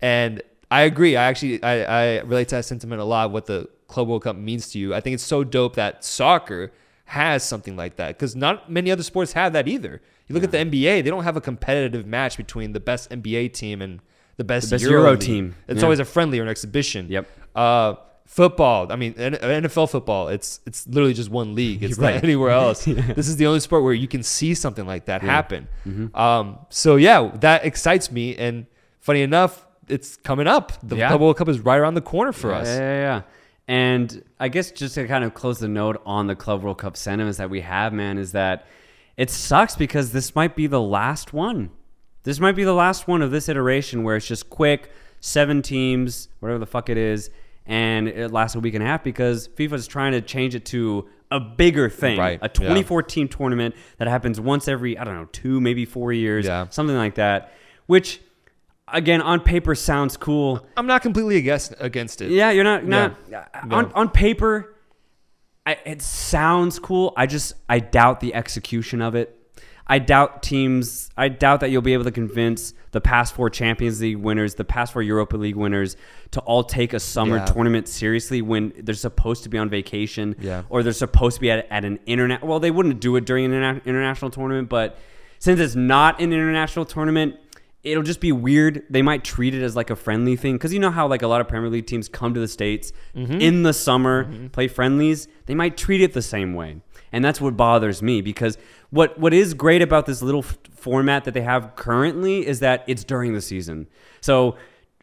And I agree. I actually I, I relate to that sentiment a lot. What the Club World Cup means to you. I think it's so dope that soccer has something like that because not many other sports have that either. You look at the NBA; they don't have a competitive match between the best NBA team and the best, The best Euro, Euro team. It's Yeah. always a friendly or an exhibition. Yep. Uh, football. I mean, NFL football. It's it's literally just one league. It's Right. not anywhere else. This is the only sport where you can see something like that Yeah. happen. Mm-hmm. Um, so yeah, that excites me. And funny enough, it's coming up. The Yeah. Club World Cup is right around the corner for Yeah, us. Yeah, yeah, yeah. And I guess just to kind of close the note on the Club World Cup sentiments that we have, man, is that it sucks because this might be the last one. This might be the last one of this iteration where it's just quick, seven teams, whatever the fuck it is, and it lasts a week and a half because FIFA's trying to change it to a bigger thing, Right, a yeah. 24 team tournament that happens once every, I don't know, two, maybe four years, Yeah. something like that, which again on paper sounds cool. I'm not completely against against it. Yeah, you're not not Yeah. on on paper. I, it sounds cool. I just I doubt the execution of it. I doubt teams. I doubt that you'll be able to convince the past four Champions League winners, the past four Europa League winners, to all take a summer Yeah. tournament seriously when they're supposed to be on vacation, Yeah. or they're supposed to be at, at an internet. Well, they wouldn't do it during an interna- international tournament, but since it's not an international tournament, it'll just be weird. They might treat it as like a friendly thing because you know how like a lot of Premier League teams come to the states Mm-hmm. in the summer, play friendlies. They might treat it the same way, and that's what bothers me because what what is great about this little f- format that they have currently is that it's during the season. So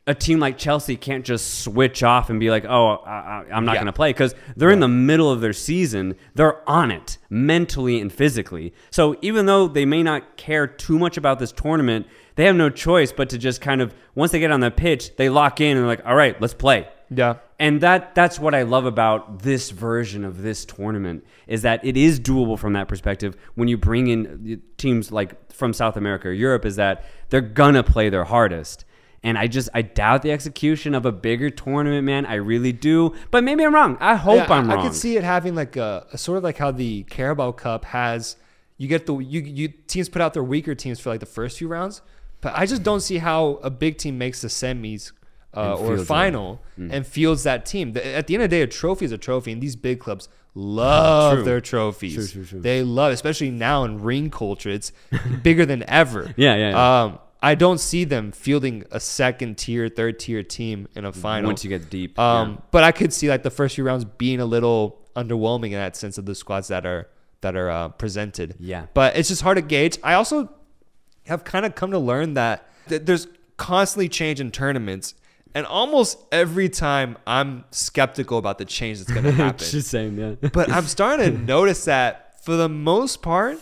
a team like Chelsea can't just switch off and be like, "Oh, I, I- I'm not Yeah. going to play," because they're in the middle of their season. They're on it mentally and physically. So even though they may not care too much about this tournament, they have no choice but to just kind of once they get on the pitch, they lock in and they're like, "All right, let's play." Yeah. And that that's what I love about this version of this tournament is that it is doable from that perspective. When you bring in teams like from South America or Europe, is that they're gonna play their hardest. And I just I doubt the execution of a bigger tournament, man. I really do. But maybe I'm wrong. I hope Yeah, I'm I, wrong. I could see it having like a, a sort of like how the Carabao Cup has. You get the you you teams put out their weaker teams for like the first few rounds, but I just don't see how a big team makes the semis uh, or final Mm. and fields that team. At the end of the day, a trophy is a trophy, and these big clubs love True. their trophies. True, true, true. They love, especially now in ring culture, it's bigger than ever. Yeah, yeah, yeah. Um, I don't see them fielding a second tier, third tier team in a final. once you get deep. Um, yeah. but I could see like the first few rounds being a little underwhelming in that sense of the squads that are that are uh, presented. Yeah. But it's just hard to gauge. I also have kind of come to learn that th- there's constantly change in tournaments, and almost every time I'm skeptical about the change that's going to happen. Saying, yeah. but I'm starting to notice that for the most part,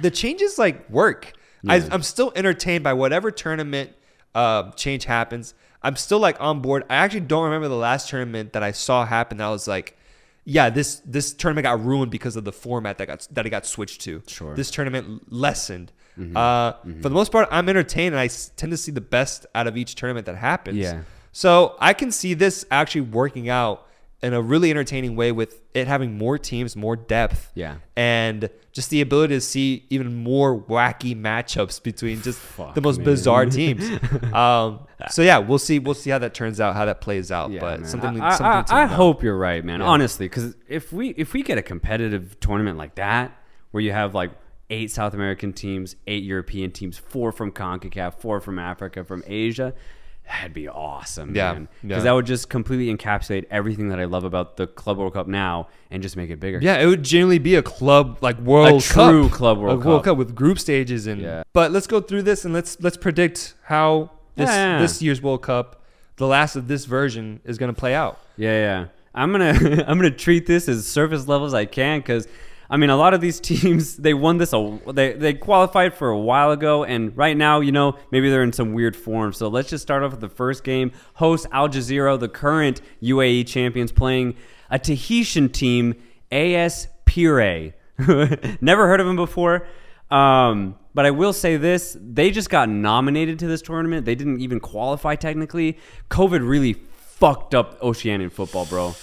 the changes like work. I, Yeah. I'm still entertained by whatever tournament uh, change happens. I'm still like on board. I actually don't remember the last tournament that I saw happen. That I was like, yeah, this this tournament got ruined because of the format that got that it got switched to. Sure. This tournament lessened. Mm-hmm. Uh, For the most part, I'm entertained, and I tend to see the best out of each tournament that happens. Yeah. So I can see this actually working out in a really entertaining way with it having more teams, more depth, Yeah. and just the ability to see even more wacky matchups between just Fuck, the most man. bizarre teams. um, so yeah, we'll see. We'll see how that turns out, how that plays out. Yeah, but man. something, I, something I, to I hope you're right, man. Yeah. Honestly, because if we if we get a competitive tournament like that, where you have like eight South American teams, eight European teams, four from Concacaf, four from Africa, from Asia, that'd be awesome, Yeah, man. yeah. Because that would just completely encapsulate everything that I love about the Club World Cup now, and just make it bigger. Yeah, it would genuinely be a club like World true Cup, club World a World Cup. Cup with group stages and. Yeah. But let's go through this and let's let's predict how this Yeah, yeah. this year's World Cup, the last of this version, is going to play out. Yeah, yeah. I'm gonna I'm gonna treat this as surface level as I can because I mean a lot of these teams they won this a they they qualified for a while ago and right now you know maybe they're in some weird form. So let's just start off with the first game. Host Al Jazira, the current UAE champions, playing a Tahitian team, AS Pirae. Never heard of them before. Um, but I will say this: they just got nominated to this tournament. They didn't even qualify technically. COVID really fucked up Oceanian football, bro.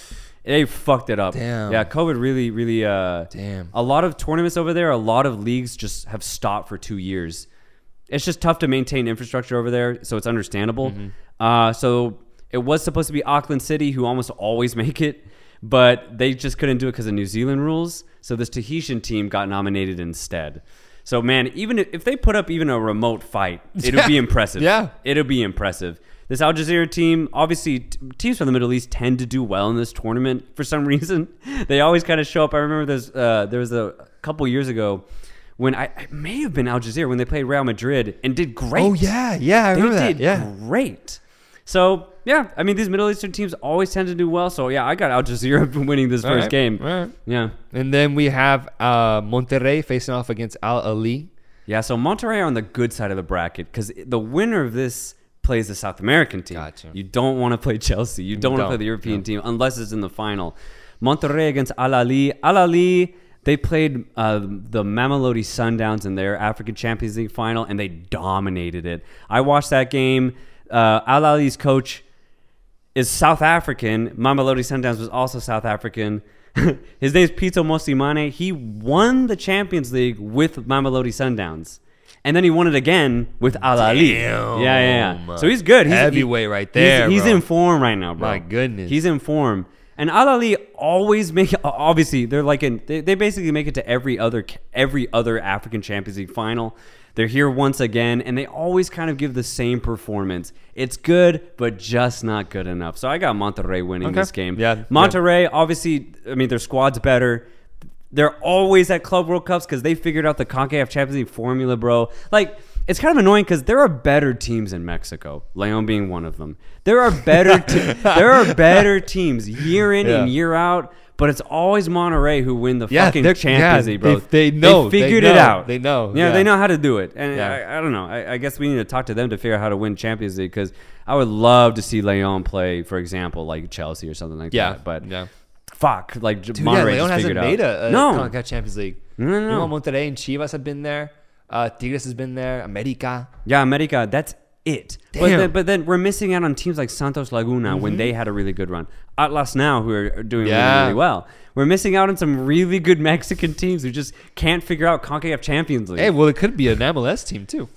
They fucked it up. Damn. Yeah, COVID really, really. Uh, Damn. A lot of tournaments over there, a lot of leagues just have stopped for two years. It's just tough to maintain infrastructure over there, so it's understandable. Uh, so it was supposed to be Auckland City, who almost always make it, but they just couldn't do it because of New Zealand rules. So this Tahitian team got nominated instead. So man, even if they put up even a remote fight, it'll be impressive. Yeah. it'll be impressive. This Al Jazira team, obviously, t- teams from the Middle East tend to do well in this tournament for some reason. They always kind of show up. I remember there's uh, there was a couple years ago when I, I may have been Al Jazira when they played Real Madrid and did great. Oh yeah, yeah, I they remember did that. Yeah. great. So yeah, I mean these Middle Eastern teams always tend to do well. So yeah, I got Al Jazira winning this All first right, game. right. Yeah. And then we have uh, Monterrey facing off against Al Ahly. Yeah, so Monterrey are on the good side of the bracket because the winner of this plays the South American team. Gotcha. You don't want to play Chelsea. You don't want to play the European no. team unless it's in the final. Monterrey against Al Ahly. Al Ahly, they played uh, the Mamelodi Sundowns in their African Champions League final and they dominated it. I watched that game. Uh, Al Ahly's coach is South African. Mamelodi Sundowns was also South African. His name's Pitso Mosimane. He won the Champions League with Mamelodi Sundowns. And then he won it again with Al. Damn. Yeah, yeah, yeah. So he's good. He's Heavyweight right there, He's, bro. in form right now, bro. My goodness. He's in form. And Al Ahly always make obviously they're like in they, they basically make it to every other every other African Champions League final. They're here once again and they always kind of give the same performance. It's good, but just not good enough. So I got Monterrey winning Okay. this game. Yeah, yeah. Obviously, I mean their squad's better. They're always at Club World Cups because they figured out the CONCACAF Champions League formula, bro. Like, it's kind of annoying because there are better teams in Mexico. Leon being one of them. There are better. Te- there are better teams year in and year out, but it's always Monterrey who win the Yeah, fucking Champions yeah, League, bro. they- they know, they figured it know, out. they know, Yeah, yeah. they know how to do it. And Yeah. I, I don't know. I, I guess we need to talk to them to figure out how to win Champions League because I would love to see Leon play, for example, like Chelsea or something like Yeah, that. But yeah. Fuck, like Dude, Monterrey yeah, Leon just hasn't figured made out. a, a no, CONCACAF Champions League. No, no, You know, Monterrey and Chivas have been there. Uh, Tigres has been there. America. Yeah, America, that's it. But Damn. then, but then we're missing out on teams like Santos Laguna when they had a really good run. Atlas now, who are doing Yeah. really, really well. We're missing out on some really good Mexican teams who just can't figure out CONCACAF Champions League. Hey, well, it could be an MLS team too.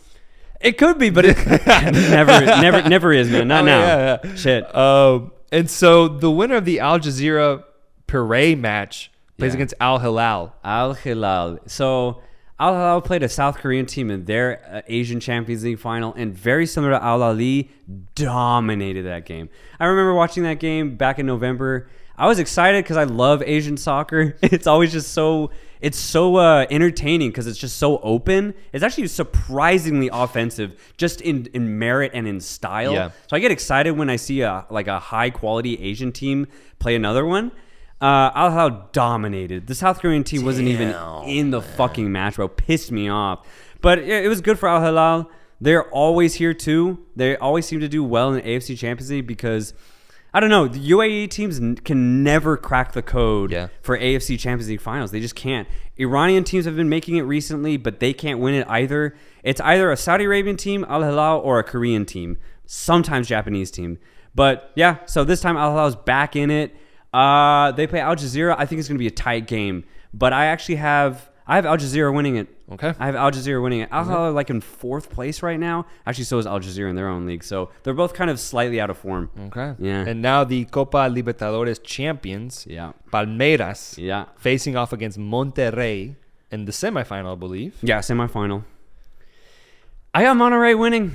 it could be, but it never, never, never is, man. Not Oh, now. yeah, yeah. Shit. Um, and so the winner of the Al Jazira Pirae match plays Yeah. against Al Hilal. Al Hilal. So Al Hilal played a South Korean team in their uh, Asian Champions League final, and very similar to Al Ahly, dominated that game. I remember watching that game back in November. I was excited because I love Asian soccer. It's always just so it's so uh, entertaining because it's just so open. It's actually surprisingly offensive, just in in merit and in style. Yeah. So I get excited when I see a like a high quality Asian team play another one. Uh, Al Hilal dominated. The South Korean team wasn't even in the fucking match, bro. Pissed me off. But it, it was good for Al Hilal. They're always here too. They always seem to do well in AFC Champions League because I don't know. The UAE teams can never crack the code Yeah. for AFC Champions League finals. They just can't. Iranian teams have been making it recently, but they can't win it either. It's either a Saudi Arabian team, Al Hilal, or a Korean team, sometimes Japanese team. But yeah, so this time Al Hilal's back in it. Uh, they play Al Jazira. I think it's going to be a tight game, but I actually have I have Al Jazira winning it. Okay. I have Al Jazira winning it. Al Hilal are like in fourth place right now. Actually, so is Al Jazira in their own league. So they're both kind of slightly out of form. Okay. Yeah. And now the Copa Libertadores champions, Yeah. Palmeiras, Yeah. facing off against Monterrey in the semifinal, I believe. Yeah, semifinal. I got Monterrey winning.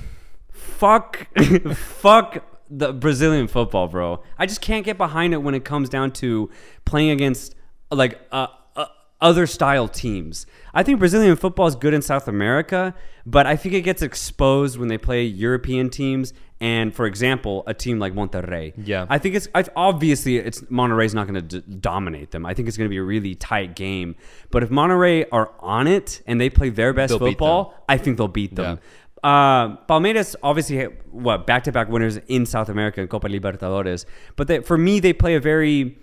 Fuck, fuck the Brazilian football, bro. I just can't get behind it when it comes down to playing against like uh, uh, other style teams. I think Brazilian football is good in South America, but I think it gets exposed when they play European teams. And for example, a team like Monterrey. Yeah. I think it's obviously it's Monterrey's not going to d- dominate them. I think it's going to be a really tight game. But if Monterrey are on it and they play their best They'll football, I think they'll beat them. Uh, Palmeiras obviously what back to back winners in South America in Copa Libertadores. But they, for me, they play a very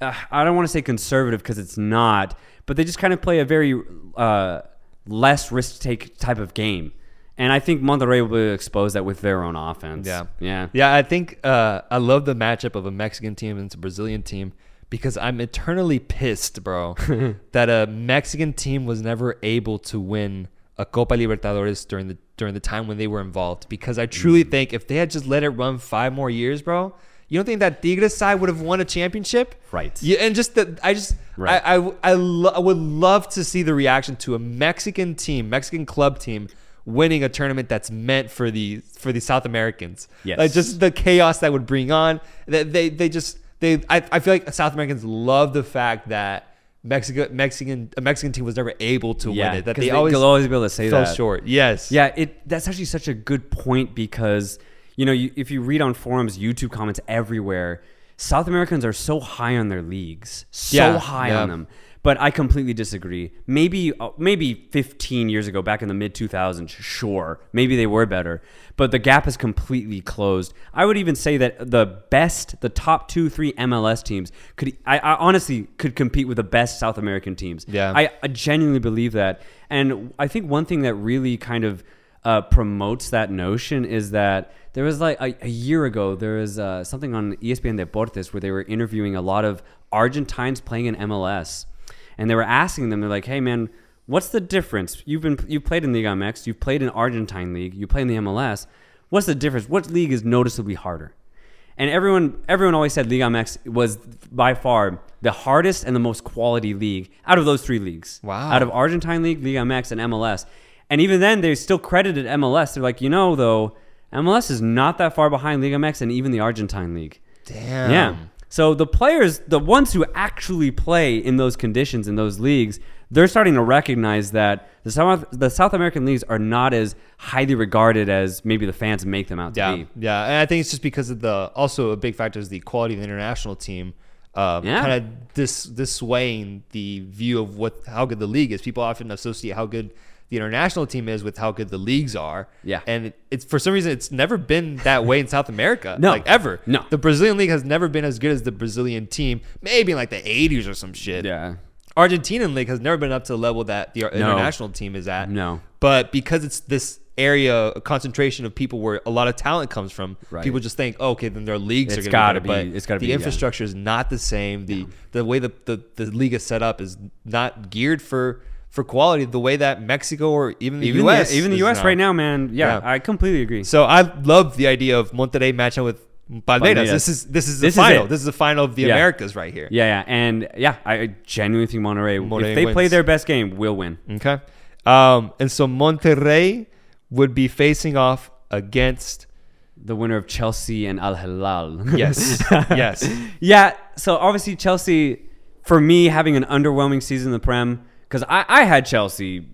uh, I don't want to say conservative because it's not, but they just kind of play a very uh, less risk take type of game. And I think Monterrey will expose that with their own offense. Yeah. Yeah. Yeah, I think uh, I love the matchup of a Mexican team and a Brazilian team because I'm eternally pissed, bro, that a Mexican team was never able to win a Copa Libertadores during the during the time when they were involved. Because I truly Mm. think if they had just let it run five more years, bro, you don't think that Tigres side would have won a championship? Right. Yeah, and just that I just Right. I I, I, lo- I would love to see the reaction to a Mexican team, Mexican club team winning a tournament that's meant for the for the South Americans. Yes. Like just the chaos that would bring on. That they they just they I, I feel like South Americans love the fact that Mexico Mexican a Mexican team was never able to Yeah, win it. That they they- always they'll always be able to say fell that. short. Yes. Yeah, it that's actually such a good point because you know you, if you read on forums, YouTube comments everywhere, South Americans are so high on their leagues, so Yeah, high yeah. on them. But I completely disagree. Maybe uh, maybe 15 years ago, back in the mid 2000s, sure, maybe they were better. But the gap is completely closed. I would even say that the best, the top two, three MLS teams could, I, I honestly could compete with the best South American teams. Yeah. I, I genuinely believe that. And I think one thing that really kind of uh, promotes that notion is that there was like a, a year ago, there was uh, something on ESPN Deportes where they were interviewing a lot of Argentines playing in MLS, and they were asking them, they're like, "Hey, man, what's the difference? You've been you played in Liga MX, you've played in Argentine league, you play in the MLS. What's the difference? What league is noticeably harder?" And everyone, everyone always said Liga MX was by far the hardest and the most quality league out of those three leagues. Wow. Out of Argentine League, Liga MX, and MLS. And even then, they still credited MLS. They're like, you know, though, MLS is not that far behind Liga MX and even the Argentine League. Damn. Yeah. So the players, the ones who actually play in those conditions in those leagues, they're starting to recognize that the South the South American leagues are not as highly regarded as maybe the fans make them out to Yeah, be. yeah, and I think it's just because of the also a big factor is the quality of the international team. Uh, Yeah. kind of this this swaying the view of what how good the league is. People often associate how good the international team is with how good the leagues are. Yeah. and it's for some reason it's never been that way in South America. No. like ever. No. the Brazilian league has never been as good as the Brazilian team. Maybe in like the '80s or some shit. Yeah. Argentinian league has never been up to the level that the international team is at. No. But because it's this area a concentration of people where a lot of talent comes from, Right. people just think, oh, okay, then their leagues It's are going to be- But it's gotta the be, yeah. infrastructure is not the same. The the way the, the the league is set up is not geared for for quality the way that Mexico or even the Even U.S. the, even the is U.S. right now, man. Yeah, Yeah. I completely agree. So I love the idea of Monterrey matching with Palmeiras. This is this is This the is final. it. this is the final of the Yeah. Americas right here. Yeah, yeah, and yeah, I genuinely think Monterrey, Monterrey if they play their best game, will win. Okay. Um, and so Monterrey would be facing off against The winner of Chelsea and Al Hilal. yes, yes. yeah. So obviously Chelsea, for me, having an underwhelming season in the Prem, because I, I had Chelsea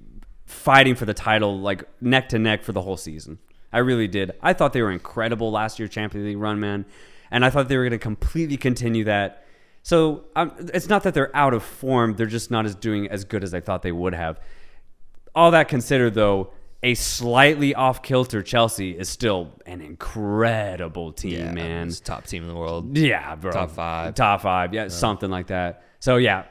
fighting for the title like neck to neck for the whole season. I really did. I thought they were incredible last year Champions League run, man, and I thought they were going to completely continue that. So um, it's not that they're out of form; they're just not as doing as good as I thought they would have. All that considered, though, a slightly off kilter Chelsea is still an incredible team, man. it's top team in the world. Yeah, bro. Top five. Top five. Yeah, something like that. So yeah,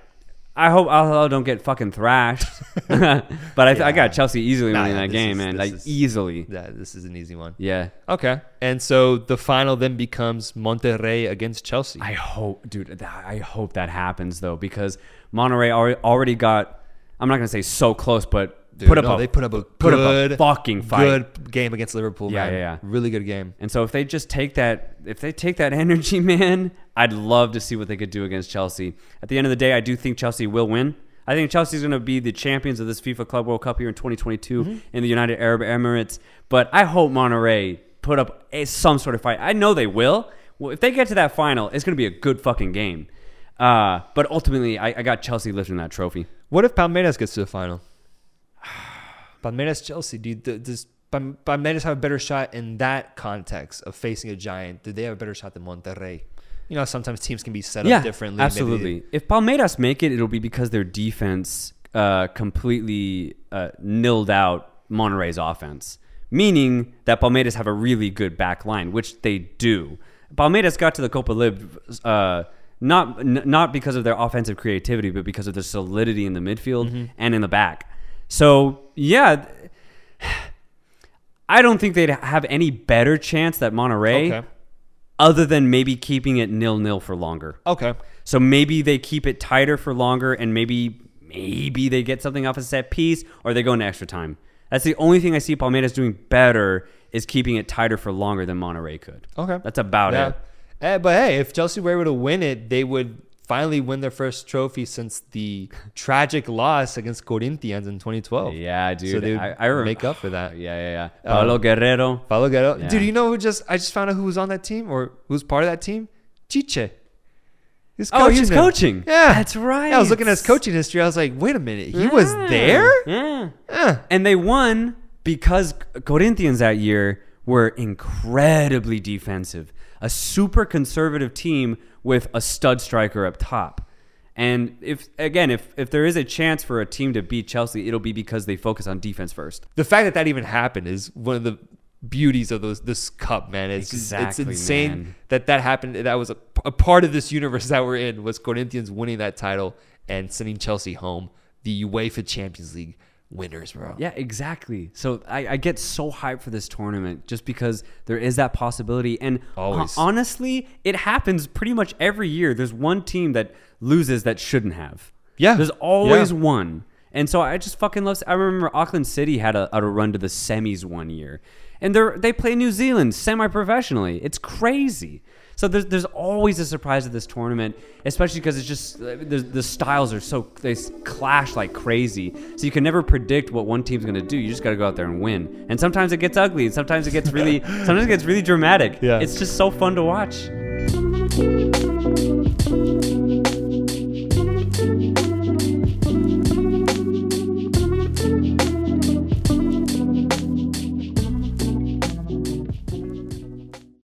I hope Al Hilal don't get fucking thrashed. but I, I got Chelsea easily Nah, winning that game, is- man. Like is- easily. Yeah, this is an easy one. Yeah. Okay. And so the final then becomes Monterrey against Chelsea. I hope, dude. I hope that happens though, because Monterrey already got. I'm not gonna say so close, but Dude, put up no, a they put up a put good, up a fucking fight. good game against Liverpool. Yeah, man. yeah, yeah. Really good game. And so if they just take that, if they take that energy, man, I'd love to see what they could do against Chelsea. At the end of the day, I do think Chelsea will win. I think Chelsea's going to be the champions of this FIFA Club World Cup here in 2022 in the United Arab Emirates. But I hope Monterrey put up a, some sort of fight. I know they will. Well, if they get to that final, it's going to be a good fucking game. Uh, but ultimately, I, I got Chelsea lifting that trophy. What if Palmeiras gets to the final? Palmeiras Chelsea. Do you, does Palmeiras have a better shot in that context of facing a giant? Do they have a better shot than Monterrey? You know, sometimes teams can be set up differently. Maybe- Absolutely. If Palmeiras make it, it'll be because their defense uh, completely uh, nilled out Monterrey's offense, meaning that Palmeiras have a really good back line, which they do. Palmeiras got to the Copa Lib uh, not n- not because of their offensive creativity, but because of their solidity in the midfield Mm-hmm. and in the back. So yeah. I don't think they'd have any better chance that Monterrey, Okay. other than maybe keeping it nil nil for longer. Okay. So maybe they keep it tighter for longer, and maybe maybe they get something off a set piece, or they go into extra time. That's the only thing I see Palmeiras doing better is keeping it tighter for longer than Monterrey could. Okay. That's about Yeah. it. Eh, but hey, if Chelsea were able to win it, they would finally win their first trophy since the tragic loss against Corinthians in 2012. Yeah, dude. So they I, I rem- make up for that. Yeah, yeah, yeah. Uh, Paolo Guerrero. Paolo Guerrero. Yeah. Dude, you know who just I just found out who was on that team or who's part of that team? Tite. He's Oh, he was coaching. Yeah, That's right. Yeah, I was looking at his coaching history. I was like, wait a minute, he was there. Yeah. Eh. And they won because Corinthians that year were incredibly defensive. A super conservative team with a stud striker up top. And if again, if if there is a chance for a team to beat Chelsea, it'll be because they focus on defense first. The fact that that even happened is one of the beauties of those this cup, man. It's Exactly, it's insane man. that that happened. That was a, a part of this universe that we're in was Corinthians winning that title and sending Chelsea home, the UEFA Champions League winners, bro. Yeah, exactly. So I, I get so hyped for this tournament just because there is that possibility. And Always. ho- honestly, it happens pretty much every year. There's one team that loses that shouldn't have. Yeah. There's always Yeah. one. And so I just fucking love. I remember Auckland City had a, had a run to the semis one year, and they they play New Zealand semi-professionally. It's crazy. So there's there's always a surprise at this tournament, especially because it's just uh, the, the styles are so they clash like crazy. So you can never predict what one team's gonna do. You just gotta go out there and win. And sometimes it gets ugly, and sometimes it gets really sometimes it gets really dramatic. Yeah. It's just so fun to watch.